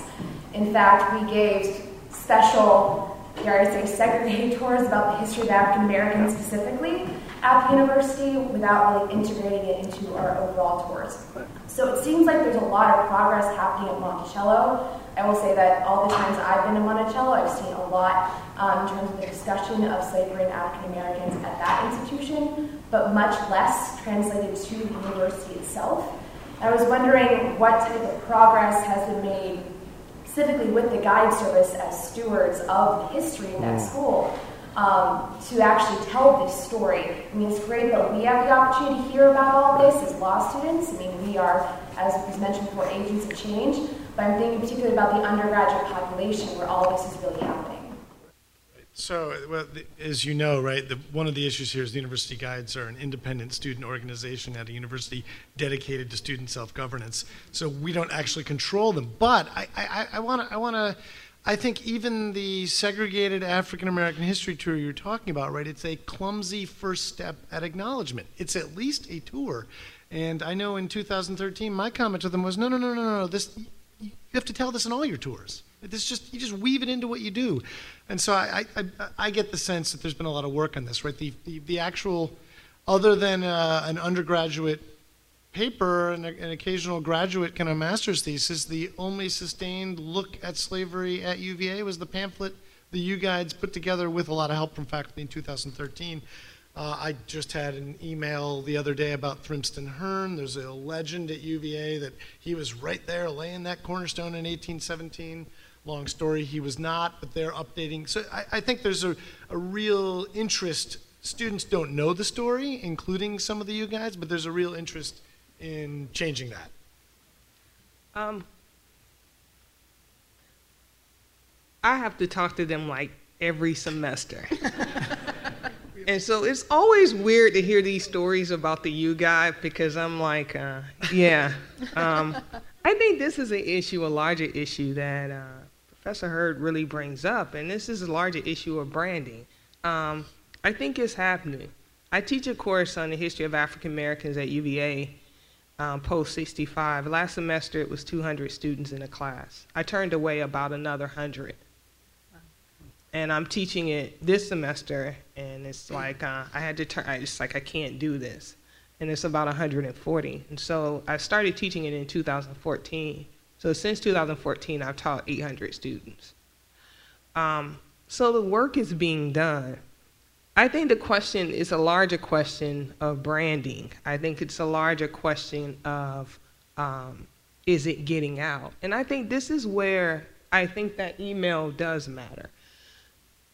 In fact, we gave special, dare I say, segregated <laughs> tours about the history of African Americans specifically at the university without really integrating it into our overall tours. So it seems like there's a lot of progress happening at Monticello. I will say that all the times I've been to Monticello, I've seen a lot um, in terms of the discussion of slavery and African Americans at that institution, but much less translated to the university itself. I was wondering what type of progress has been made specifically with the guide service as stewards of the history of that school um, to actually tell this story. I mean, it's great that we have the opportunity to hear about all this as law students. I mean, we are, as was mentioned before, agents of change. But I'm thinking particularly about the undergraduate population where all this is really happening. So, well, as you know, right, the, one of the issues here is the University Guides are an independent student organization at a university dedicated to student self-governance. So we don't actually control them. But I to, I want to, I think even the segregated African American history tour you're talking about, right, it's a clumsy first step at acknowledgement. It's at least a tour. And I know in 2013, my comment to them was, no, no, no, no, no, this, you have to tell this in all your tours. This just you just weave it into what you do, and so I, I, I get the sense that there's been a lot of work on this, right? The the, the actual, other than uh, an undergraduate paper and an occasional graduate kind of master's thesis, the only sustained look at slavery at UVA was the pamphlet the U Guides put together with a lot of help from faculty in 2013. Uh, I just had an email the other day about Thrimston Hern. There's a legend at UVA that he was right there laying that cornerstone in 1817. Long story, he was not, but they're updating. So I, I think there's a, a real interest. Students don't know the story, including some of the U Guides, but there's a real interest in changing that. Um, I have to talk to them like every semester. <laughs> and so it's always weird to hear these stories about the U guy because I'm like, uh, yeah. Um, I think this is an issue, a larger issue that uh, Professor Hurd really brings up, and this is a larger issue of branding. Um, I think it's happening. I teach a course on the history of African Americans at UVA um, post 65. Last semester it was 200 students in a class. I turned away about another 100 and I'm teaching it this semester, and it's like uh, I had to turn. It's like I can't do this, and it's about 140. And so I started teaching it in 2014. So since 2014, I've taught 800 students. Um, so the work is being done. I think the question is a larger question of branding. I think it's a larger question of um, is it getting out? And I think this is where I think that email does matter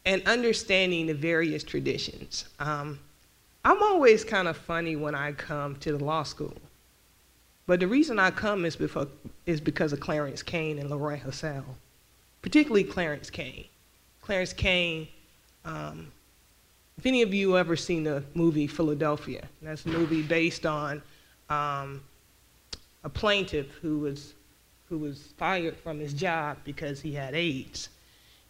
and understanding the various traditions. Um, I'm always kind of funny when I come to the law school. But the reason I come is, before, is because of Clarence Cain and Leroy Hassell, particularly Clarence Cain. Clarence Cain, um, if any of you ever seen the movie Philadelphia, that's a movie based on um, a plaintiff who was, who was fired from his job because he had AIDS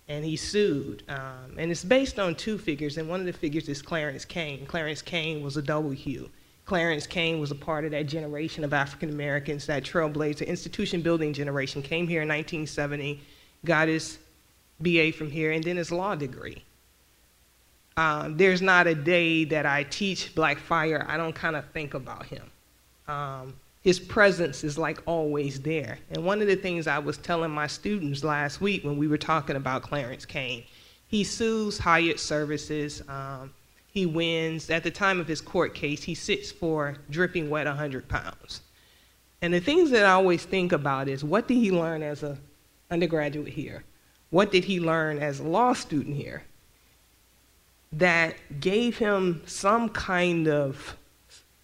and he sued. Um, and it's based on two figures, and one of the figures is Clarence Cain. Clarence Cain was a double a W. Clarence Cain was a part of that generation of African Americans, that trailblazer, institution building generation, came here in 1970, got his BA from here, and then his law degree. Um, there's not a day that I teach Black Fire, I don't kind of think about him. Um, his presence is like always there. And one of the things I was telling my students last week when we were talking about Clarence Cain, he sues Hyatt Services. Um, he wins. At the time of his court case, he sits for dripping wet 100 pounds. And the things that I always think about is what did he learn as an undergraduate here? What did he learn as a law student here? That gave him some kind of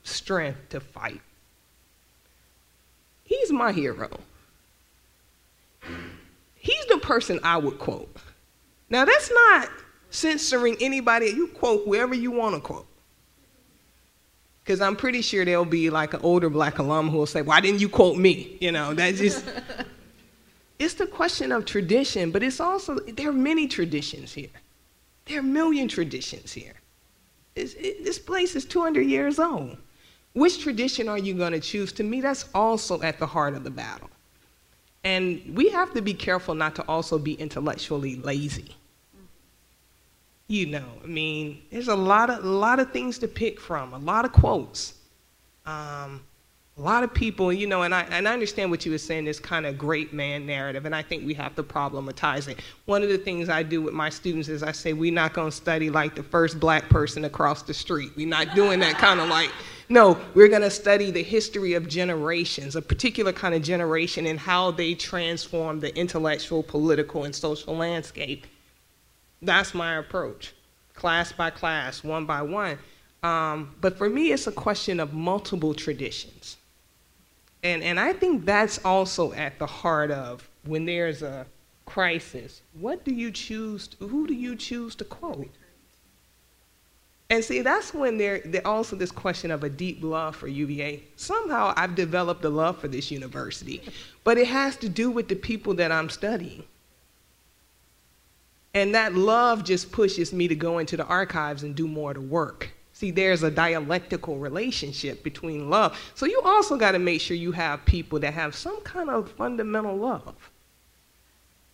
strength to fight He's my hero. He's the person I would quote. Now, that's not censoring anybody. You quote whoever you want to quote. Because I'm pretty sure there'll be like an older black alum who will say, Why didn't you quote me? You know, that's just. <laughs> it's the question of tradition, but it's also, there are many traditions here. There are a million traditions here. It, this place is 200 years old. Which tradition are you going to choose? To me, that's also at the heart of the battle. And we have to be careful not to also be intellectually lazy. You know, I mean, there's a lot of, a lot of things to pick from, a lot of quotes. Um, a lot of people, you know, and I, and I understand what you were saying, this kind of great man narrative, and I think we have to problematize it. One of the things I do with my students is I say, we're not going to study like the first black person across the street. We're not doing that kind of like, no, we're going to study the history of generations, a particular kind of generation, and how they transform the intellectual, political, and social landscape. That's my approach, class by class, one by one. Um, but for me, it's a question of multiple traditions. And, and I think that's also at the heart of when there's a crisis, what do you choose, to, who do you choose to quote? And see, that's when there, there also this question of a deep love for UVA. Somehow I've developed a love for this university, but it has to do with the people that I'm studying. And that love just pushes me to go into the archives and do more of the work. See, there's a dialectical relationship between love. So you also got to make sure you have people that have some kind of fundamental love.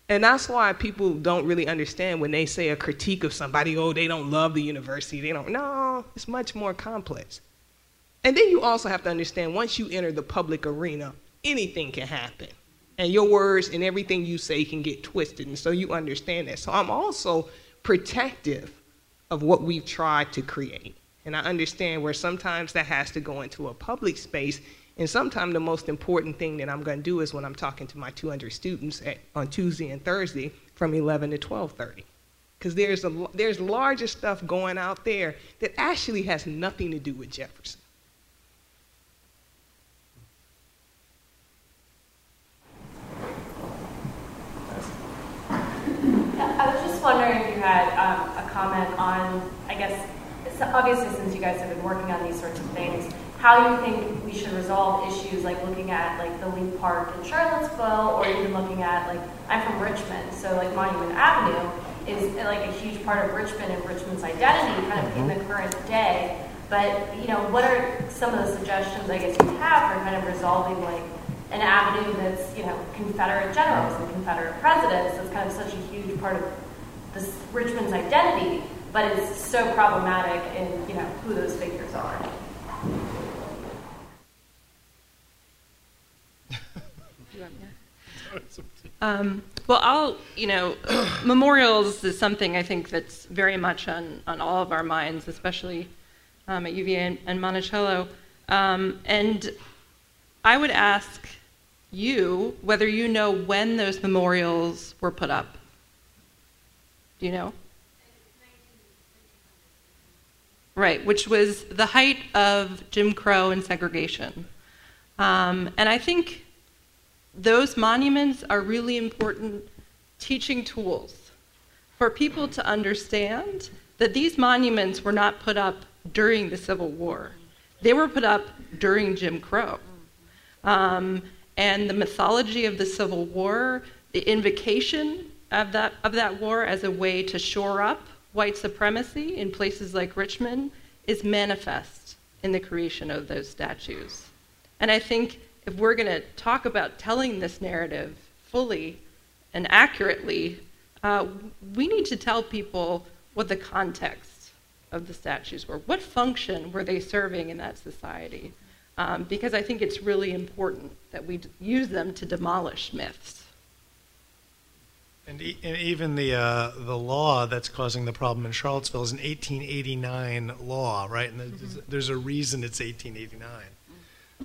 And that's why people don't really understand when they say a critique of somebody, oh, they don't love the university. They don't. No, it's much more complex. And then you also have to understand once you enter the public arena, anything can happen. And your words and everything you say can get twisted. And so you understand that. So I'm also protective of what we've tried to create. And I understand where sometimes that has to go into a public space. And sometimes the most important thing that I'm going to do is when I'm talking to my 200 students at, on Tuesday and Thursday from 11 to 12:30, because there's a there's larger stuff going out there that actually has nothing to do with Jefferson. I was just wondering if you had um, a comment on, I guess, obviously since you guys have been working on these sorts of things, how you think we should resolve issues like looking at like the Lee Park in Charlottesville, or even looking at like I'm from Richmond, so like Monument Avenue is like a huge part of Richmond and Richmond's identity, kind of in the mm-hmm. current day. But you know, what are some of the suggestions I guess you have for kind of resolving like an avenue that's you know Confederate generals and Confederate presidents? That's kind of such a huge part of this Richmond's identity, but it's so problematic in you know who those figures are. Um, well, I'll, you know, <coughs> memorials is something I think that's very much on, on all of our minds, especially um, at UVA and, and Monticello. Um, and I would ask you whether you know when those memorials were put up. Do you know? Right, which was the height of Jim Crow and segregation. Um, and I think those monuments are really important teaching tools for people to understand that these monuments were not put up during the Civil War. They were put up during Jim Crow. Um, and the mythology of the Civil War, the invocation of that, of that war as a way to shore up white supremacy in places like Richmond is manifest in the creation of those statues. And I think if we're going to talk about telling this narrative fully and accurately, uh, we need to tell people what the context of the statues were. What function were they serving in that society? Um, because I think it's really important that we use them to demolish myths. And, e- and even the uh, the law that's causing the problem in Charlottesville is an 1889 law, right? And there's, there's a reason it's 1889.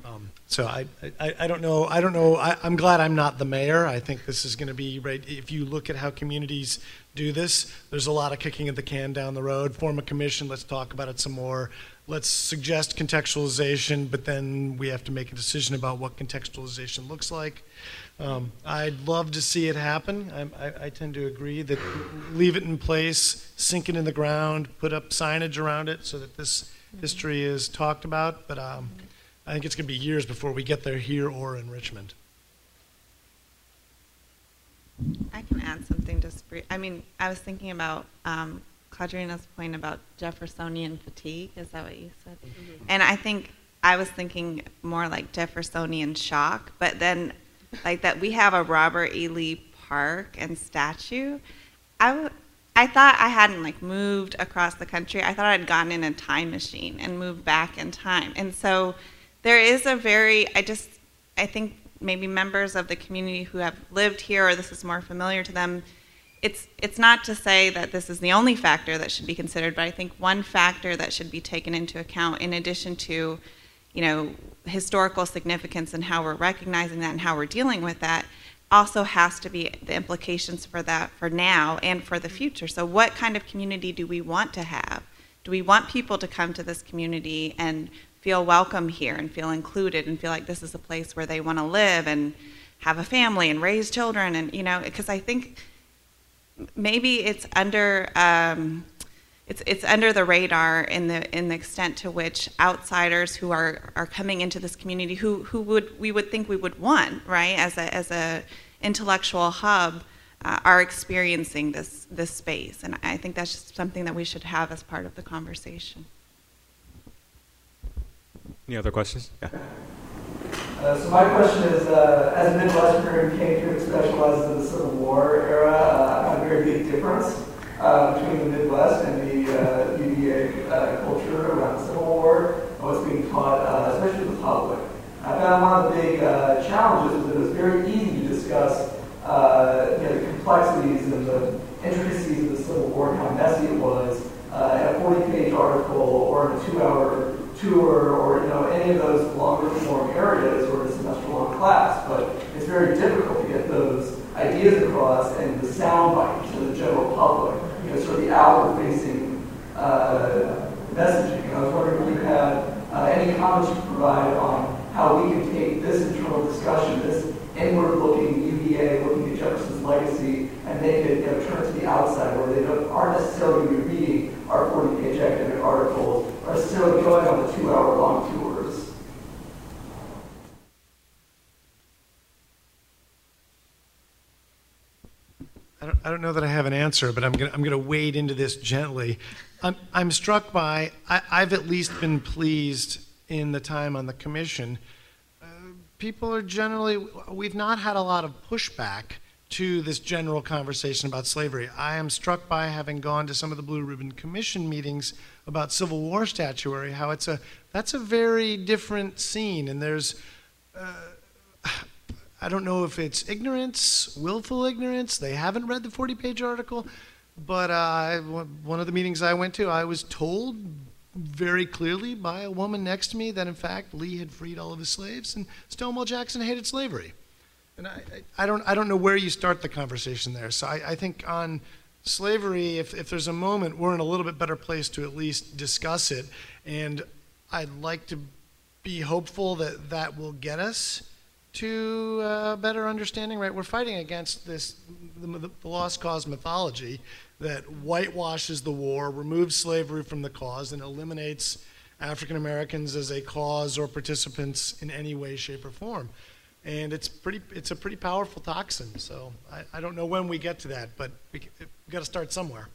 Um, so I, I, I don't know. I don't know. I, I'm glad I'm not the mayor. I think this is going to be right. If you look at how communities do this, there's a lot of kicking of the can down the road. Form a commission. Let's talk about it some more. Let's suggest contextualization, but then we have to make a decision about what contextualization looks like. Um, I'd love to see it happen. I, I, I tend to agree that leave it in place, sink it in the ground, put up signage around it so that this history is talked about. But um, I think it's going to be years before we get there here or in Richmond. I can add something just brief. I mean, I was thinking about um, Claudrena's point about Jeffersonian fatigue. Is that what you said? And I think I was thinking more like Jeffersonian shock, but then like that we have a Robert E. Lee Park and statue. I, I thought I hadn't like moved across the country. I thought I'd gotten in a time machine and moved back in time. And so there is a very, I just, I think maybe members of the community who have lived here or this is more familiar to them, it's, it's not to say that this is the only factor that should be considered, but I think one factor that should be taken into account in addition to, you know, historical significance and how we're recognizing that and how we're dealing with that also has to be the implications for that for now and for the future. So what kind of community do we want to have? Do we want people to come to this community and feel welcome here and feel included and feel like this is a place where they want to live and have a family and raise children and you know because I think maybe it's under um, it's it's under the radar in the in the extent to which outsiders who are are coming into this community who who would we would think we would want right as a as a intellectual hub uh, are experiencing this this space and I think that's just something that we should have as part of the conversation. Any other questions? Yeah. Uh, so my question is, uh, as a Midwesterner who came through and specializes in the Civil War era, uh, I found a very big difference uh, between the Midwest and the uh, UVA uh, culture around the Civil War and what's being taught, uh, especially the public. I found one of the big uh, challenges was that it was very easy to discuss uh, you know, the complexities and the intricacies of the Civil War and how messy it was in a 40-page article or in a two-hour tour or you know any of those longer form areas or a semester long class. But it's very difficult to get those ideas across and the sound bite to the general public. You know, sort of the outward facing uh, messaging. And I was wondering if you had uh, any comments to provide on how we can take this internal discussion, this inward-looking UVA, looking at Jefferson's legacy, and make it you know, turn to the outside where they don't, aren't necessarily reading our 40-page academic articles, or necessarily going on the two-hour-long tours. I don't, I don't know that I have an answer, but I'm going I'm to wade into this gently. I'm, I'm struck by, I, I've at least been pleased in the time on the commission. Uh, people are generally, we've not had a lot of pushback to this general conversation about slavery. I am struck by having gone to some of the Blue Ribbon Commission meetings about Civil War statuary, how it's a, that's a very different scene, and there's, uh, I don't know if it's ignorance, willful ignorance. They haven't read the 40 page article. But uh, one of the meetings I went to, I was told very clearly by a woman next to me that, in fact, Lee had freed all of his slaves and Stonewall Jackson hated slavery. And I, I, don't, I don't know where you start the conversation there. So I, I think on slavery, if, if there's a moment, we're in a little bit better place to at least discuss it. And I'd like to be hopeful that that will get us to a better understanding, right? We're fighting against this, the, the lost cause mythology that whitewashes the war, removes slavery from the cause, and eliminates African Americans as a cause or participants in any way, shape, or form. And it's pretty, it's a pretty powerful toxin. So I, I don't know when we get to that, but we, have got to start somewhere.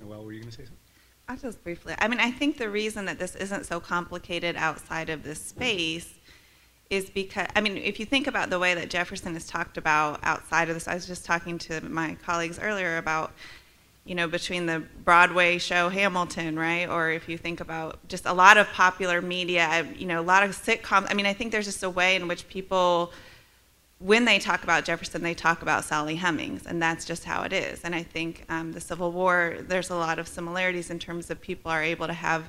Noel, were you going to say something? I'll just briefly. I mean, I think the reason that this isn't so complicated outside of this space is because, I mean, if you think about the way that Jefferson is talked about outside of this, I was just talking to my colleagues earlier about, you know, between the Broadway show Hamilton, right? Or if you think about just a lot of popular media, you know, a lot of sitcoms. I mean, I think there's just a way in which people, when they talk about Jefferson, they talk about Sally Hemings, and that's just how it is. And I think um, the Civil War, there's a lot of similarities in terms of people are able to have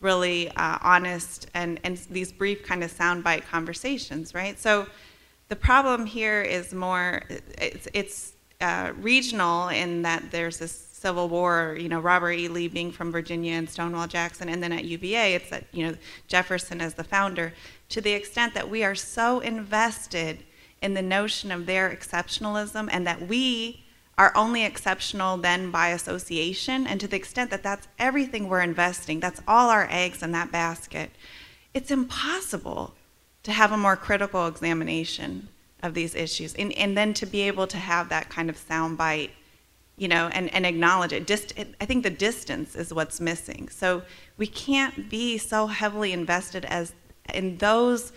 really uh, honest and, and these brief kind of soundbite conversations, right? So the problem here is more, it's, it's uh, regional in that there's this Civil War, you know, Robert E. Lee being from Virginia and Stonewall Jackson, and then at UVA, it's that, you know, Jefferson as the founder, to the extent that we are so invested in the notion of their exceptionalism and that we are only exceptional then by association. And to the extent that that's everything we're investing, that's all our eggs in that basket, it's impossible to have a more critical examination of these issues. And, and then to be able to have that kind of soundbite, you know, and, and acknowledge it. Dist- I think the distance is what's missing. So we can't be so heavily invested as in those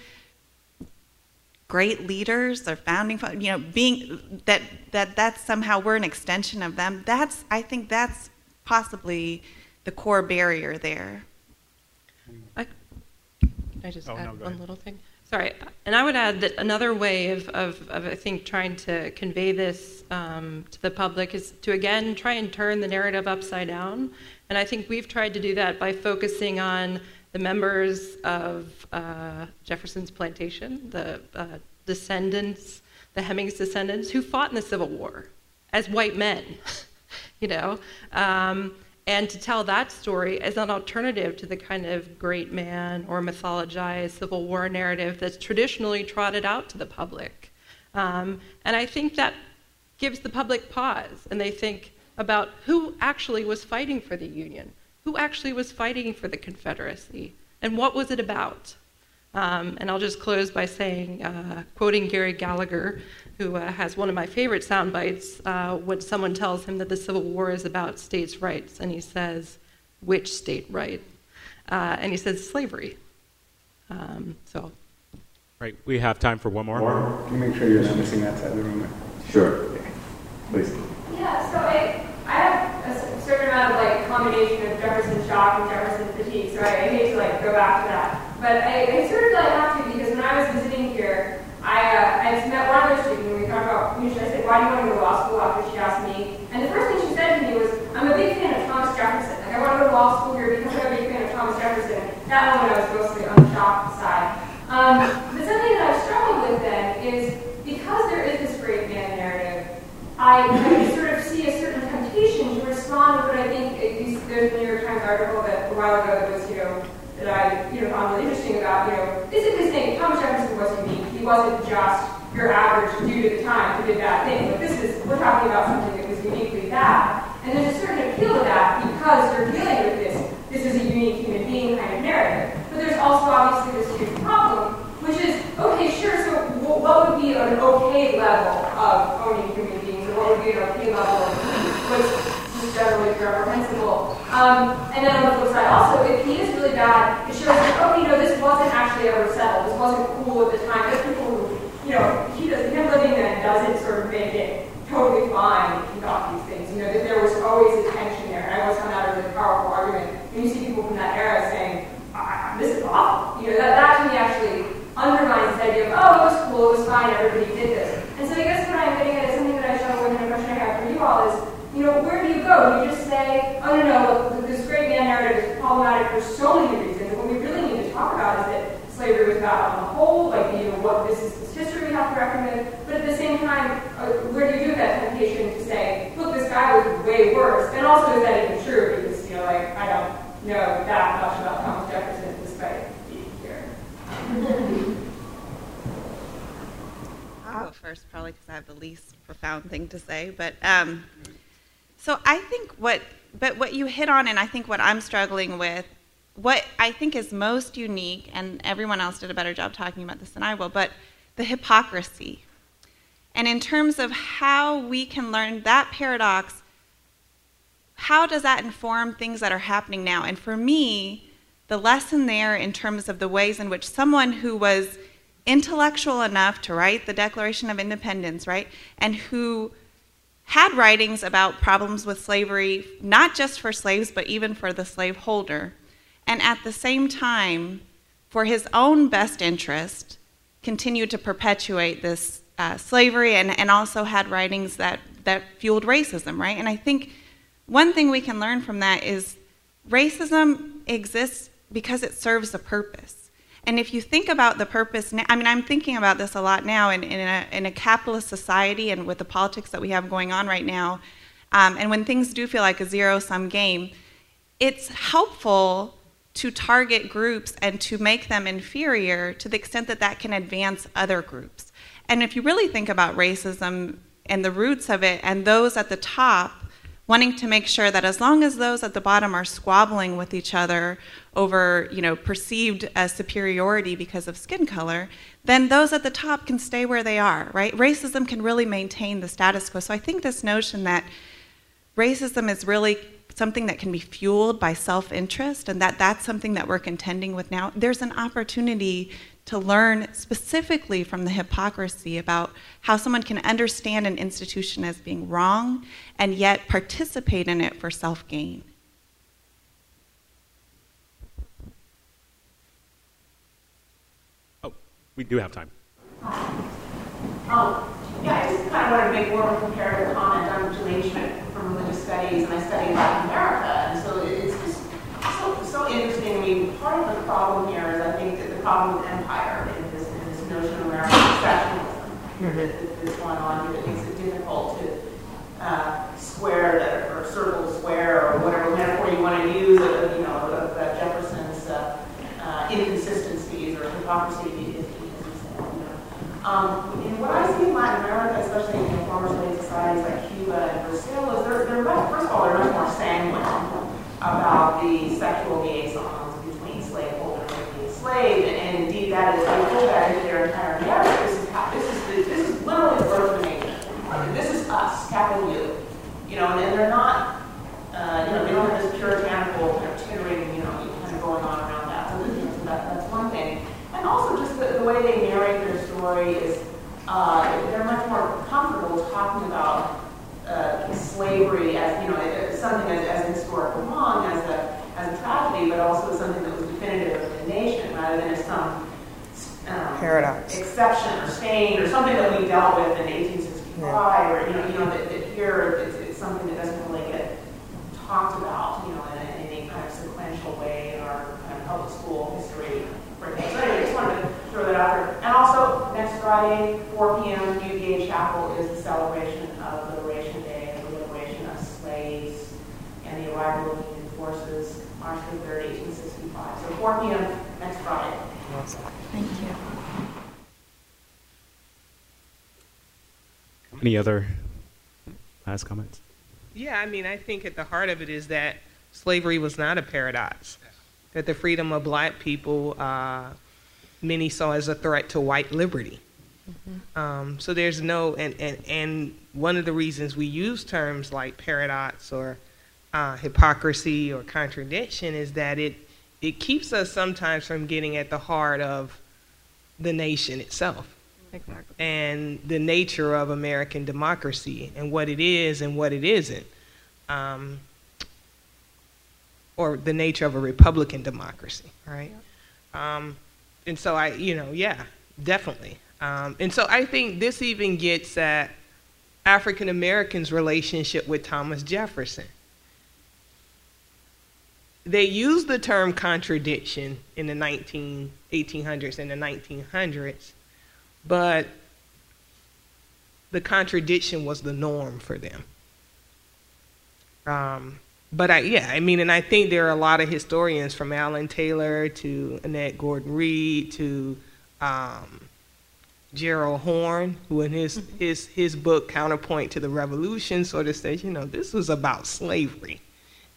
great leaders or founding you know being that that that's somehow we're an extension of them that's i think that's possibly the core barrier there. I, I just oh, add no, one ahead. little thing. Sorry and i would add that another way of, of, of i think trying to convey this um, to the public is to again try and turn the narrative upside down. And i think we've tried to do that by focusing on the members of uh, Jefferson's plantation, the uh, descendants, the Hemings descendants, who fought in the Civil War as white men, <laughs> you know, um, and to tell that story as an alternative to the kind of great man or mythologized Civil War narrative that's traditionally trotted out to the public. Um, and I think that gives the public pause, and they think about who actually was fighting for the Union who actually was fighting for the Confederacy and what was it about? Um, and I'll just close by saying, uh, quoting Gary Gallagher, who uh, has one of my favorite sound bites, uh, when someone tells him that the Civil War is about states' rights, and he says, which state right? Uh, and he says, slavery. Um, so. Right, we have time for one more. More? Can you make sure you're not missing that side of the room? Sure. Please. Yeah, so I, I have a certain amount of like combination of Jefferson shock and Jefferson fatigue, so I, I hate to like go back to that. But I, I sort of I have to because when I was visiting here, I, uh, I met one other student and we talked about, I said, why do you want to go to law school after she asked me? And the first thing she said to me was, I'm a big fan of Thomas Jefferson. Like, I I want to go to law school here because I'm a big fan of Thomas Jefferson. That moment I was mostly on the shock side. Um, but something that I've struggled with then is because there is this great man narrative, I, I sort of see a certain what I think, there's a New York Times article that a while ago that was, you know, that I you know, found really interesting about, you know, basically saying Thomas Jefferson was unique. He wasn't just your average dude at the time who did bad things. But this is, we're talking about something that was uniquely bad. And there's a certain appeal to that because you're dealing with this, this is a unique human being kind of narrative. But there's also obviously this huge problem, which is, okay, sure, so what would be an okay level of owning human beings, or what would be an okay level of what's generally reprehensible? Um, and then on the flip side, also, if he is really bad, it shows that, you know, this wasn't actually ever settled. This wasn't cool at the time. There's people who, you know, he does, him living then doesn't sort of make it totally fine if he thought these things. You know, that there was always a tension there. And I always found that a really powerful argument. When you see people from that era saying, this is awful. You know, that, that to me actually undermines this idea of, oh, it was cool, it was fine, everybody did this. And so I guess what I'm getting at is something that I struggle with and a question I have for you all is, you know, where do you go? You just say, oh, no, no, this great man narrative is problematic for so many reasons. What we really need to talk about is that slavery was bad on the whole, like, you know, what this is this history we have to with. But at the same time, uh, where do you do that temptation to say, look, this guy was way worse? And also, is that even true? Because, you know, like, I don't know that much about Thomas Jefferson despite being here. I'll go first, probably because I have the least profound thing to say. But um, so I think what, but what you hit on, and I think what I'm struggling with, what I think is most unique, and everyone else did a better job talking about this than I will, but the hypocrisy. And in terms of how we can learn that paradox, how does that inform things that are happening now? And for me, the lesson there in terms of the ways in which someone who was intellectual enough to write the Declaration of Independence, right, and who had writings about problems with slavery, not just for slaves, but even for the slaveholder, and at the same time, for his own best interest, continued to perpetuate this uh, slavery and, and also had writings that, that fueled racism, right? And I think one thing we can learn from that is racism exists because it serves a purpose. And if you think about the purpose, I mean, I'm thinking about this a lot now in, in, a, in a capitalist society and with the politics that we have going on right now, um, and when things do feel like a zero sum game, it's helpful to target groups and to make them inferior to the extent that that can advance other groups. And if you really think about racism and the roots of it, and those at the top wanting to make sure that as long as those at the bottom are squabbling with each other over, you know, perceived as superiority because of skin color, then those at the top can stay where they are, right? Racism can really maintain the status quo. So I think this notion that racism is really something that can be fueled by self-interest and that that's something that we're contending with now, there's an opportunity to learn specifically from the hypocrisy about how someone can understand an institution as being wrong and yet participate in it for self gain. Oh, we do have time. Um, yeah, I just kind of wanted to make more of a comparative comment. I'm Jalane Schmidt from religious studies, and I study Latin America, and so it's just so, so interesting. I mean, part of the problem here is I think that the problem with empire in this, in this notion of American exceptionalism mm-hmm. that, that's going on that makes it difficult to uh, square that, or circle square, or whatever metaphor you want to use, of, you know, of, of Jefferson's uh, uh, inconsistencies or hypocrisy, if, if, if you know. Um, and what I see in Latin America, especially in former slave societies like Cuba and Brazil, is they're, they're much, first of all, they're much more sanguine about the sexual liaisons between slaveholder and enslaved, and, and indeed that is, they pull that into their entire narrative. This is how, this is the, this is literally the birth of the nation. This is us, capital U. You know, and, and they're not, uh, you know, they don't have this puritanical kind of tittering, you know, kind of going on around that. So, that, that's one thing. And also just the, the way they narrate story is uh, they're much more comfortable talking about uh, slavery as you know something as, as historical wrong, as a as a tragedy, but also something that was definitive of the nation, rather than as some um, paradox, exception or stain or something that we dealt with in 1865, yeah. or you know, you know that, that here it's, it's, something that doesn't really get talked about, you know, in, in potential way in our kind of public school history curriculum. So anyway, just wanted to throw that out there. And also, next Friday, 4 p.m., UVA Chapel is the celebration of Liberation Day and the liberation of slaves and the arrival of Union forces March 3rd, 1865. So 4 p.m. next Friday. Thank you. Any other last comments? Yeah, I mean, I think at the heart of it is that slavery was not a paradox. That the freedom of black people, uh, many saw as a threat to white liberty. Um, so there's no, and, and, and one of the reasons we use terms like paradox or uh, hypocrisy or contradiction is that it, it keeps us sometimes from getting at the heart of the nation itself Exactly. and the nature of American democracy and what it is and what it isn't, um, or the nature of a Republican democracy, right? Um, and so I, you know, yeah, definitely. Um, and so I think this even gets at African Americans' relationship with Thomas Jefferson. They used the term contradiction in the 19, 1800s and the 1900s but the contradiction was the norm for them. Um, but I, yeah, I mean, and I think there are a lot of historians from Alan Taylor to Annette Gordon Reed to um, Gerald Horne, who in his, his, his book, Counterpoint to the Revolution, sort of says, you know, this was about slavery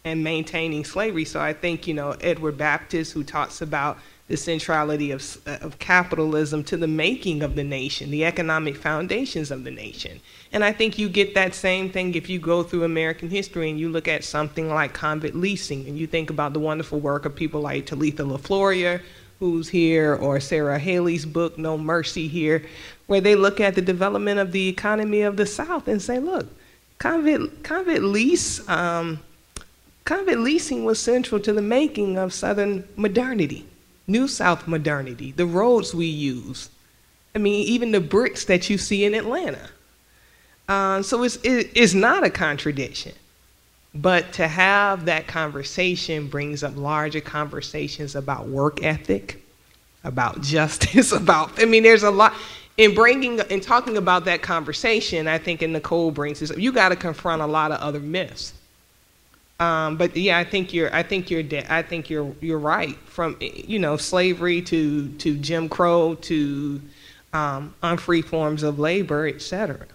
and maintaining slavery. So I think, you know, Edward Baptist, who talks about the centrality of, of capitalism to the making of the nation, the economic foundations of the nation. And I think you get that same thing if you go through American history and you look at something like convict leasing and you think about the wonderful work of people like Talitha LeFlouria, who's here, or Sarah Haley's book, No Mercy, here, where they look at the development of the economy of the South and say, look, convict, convict lease. Um, convict leasing was central to the making of Southern modernity. New South modernity, the roads we use. I mean, even the bricks that you see in Atlanta. Uh, so it's, it, it's not a contradiction. But to have that conversation brings up larger conversations about work ethic, about <laughs> justice, about, I mean, there's a lot. In bringing, in talking about that conversation, I think, and Nicole brings this up, you got to confront a lot of other myths. Um, but yeah, I think you're. I think you're. De- I think you're. You're right. From you know slavery to to Jim Crow to um, unfree forms of labor, etc.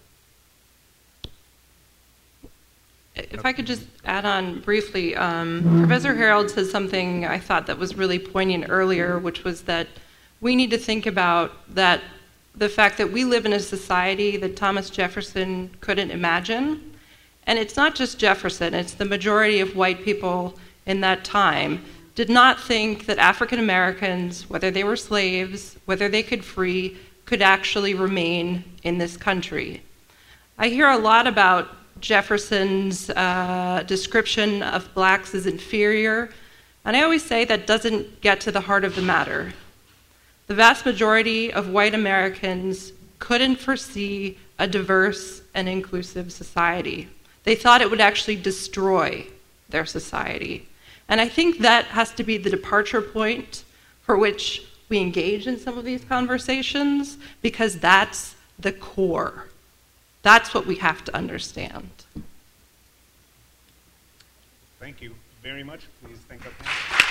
If I could just add on briefly, um, Professor Harold said something I thought that was really poignant earlier, which was that we need to think about that the fact that we live in a society that Thomas Jefferson couldn't imagine. And it's not just Jefferson, it's the majority of white people in that time did not think that African Americans, whether they were slaves, whether they could free, could actually remain in this country. I hear a lot about Jefferson's uh, description of blacks as inferior, and I always say that doesn't get to the heart of the matter. The vast majority of white Americans couldn't foresee a diverse and inclusive society. They thought it would actually destroy their society. And I think that has to be the departure point for which we engage in some of these conversations, because that's the core. That's what we have to understand. Thank you very much. Please thank panel.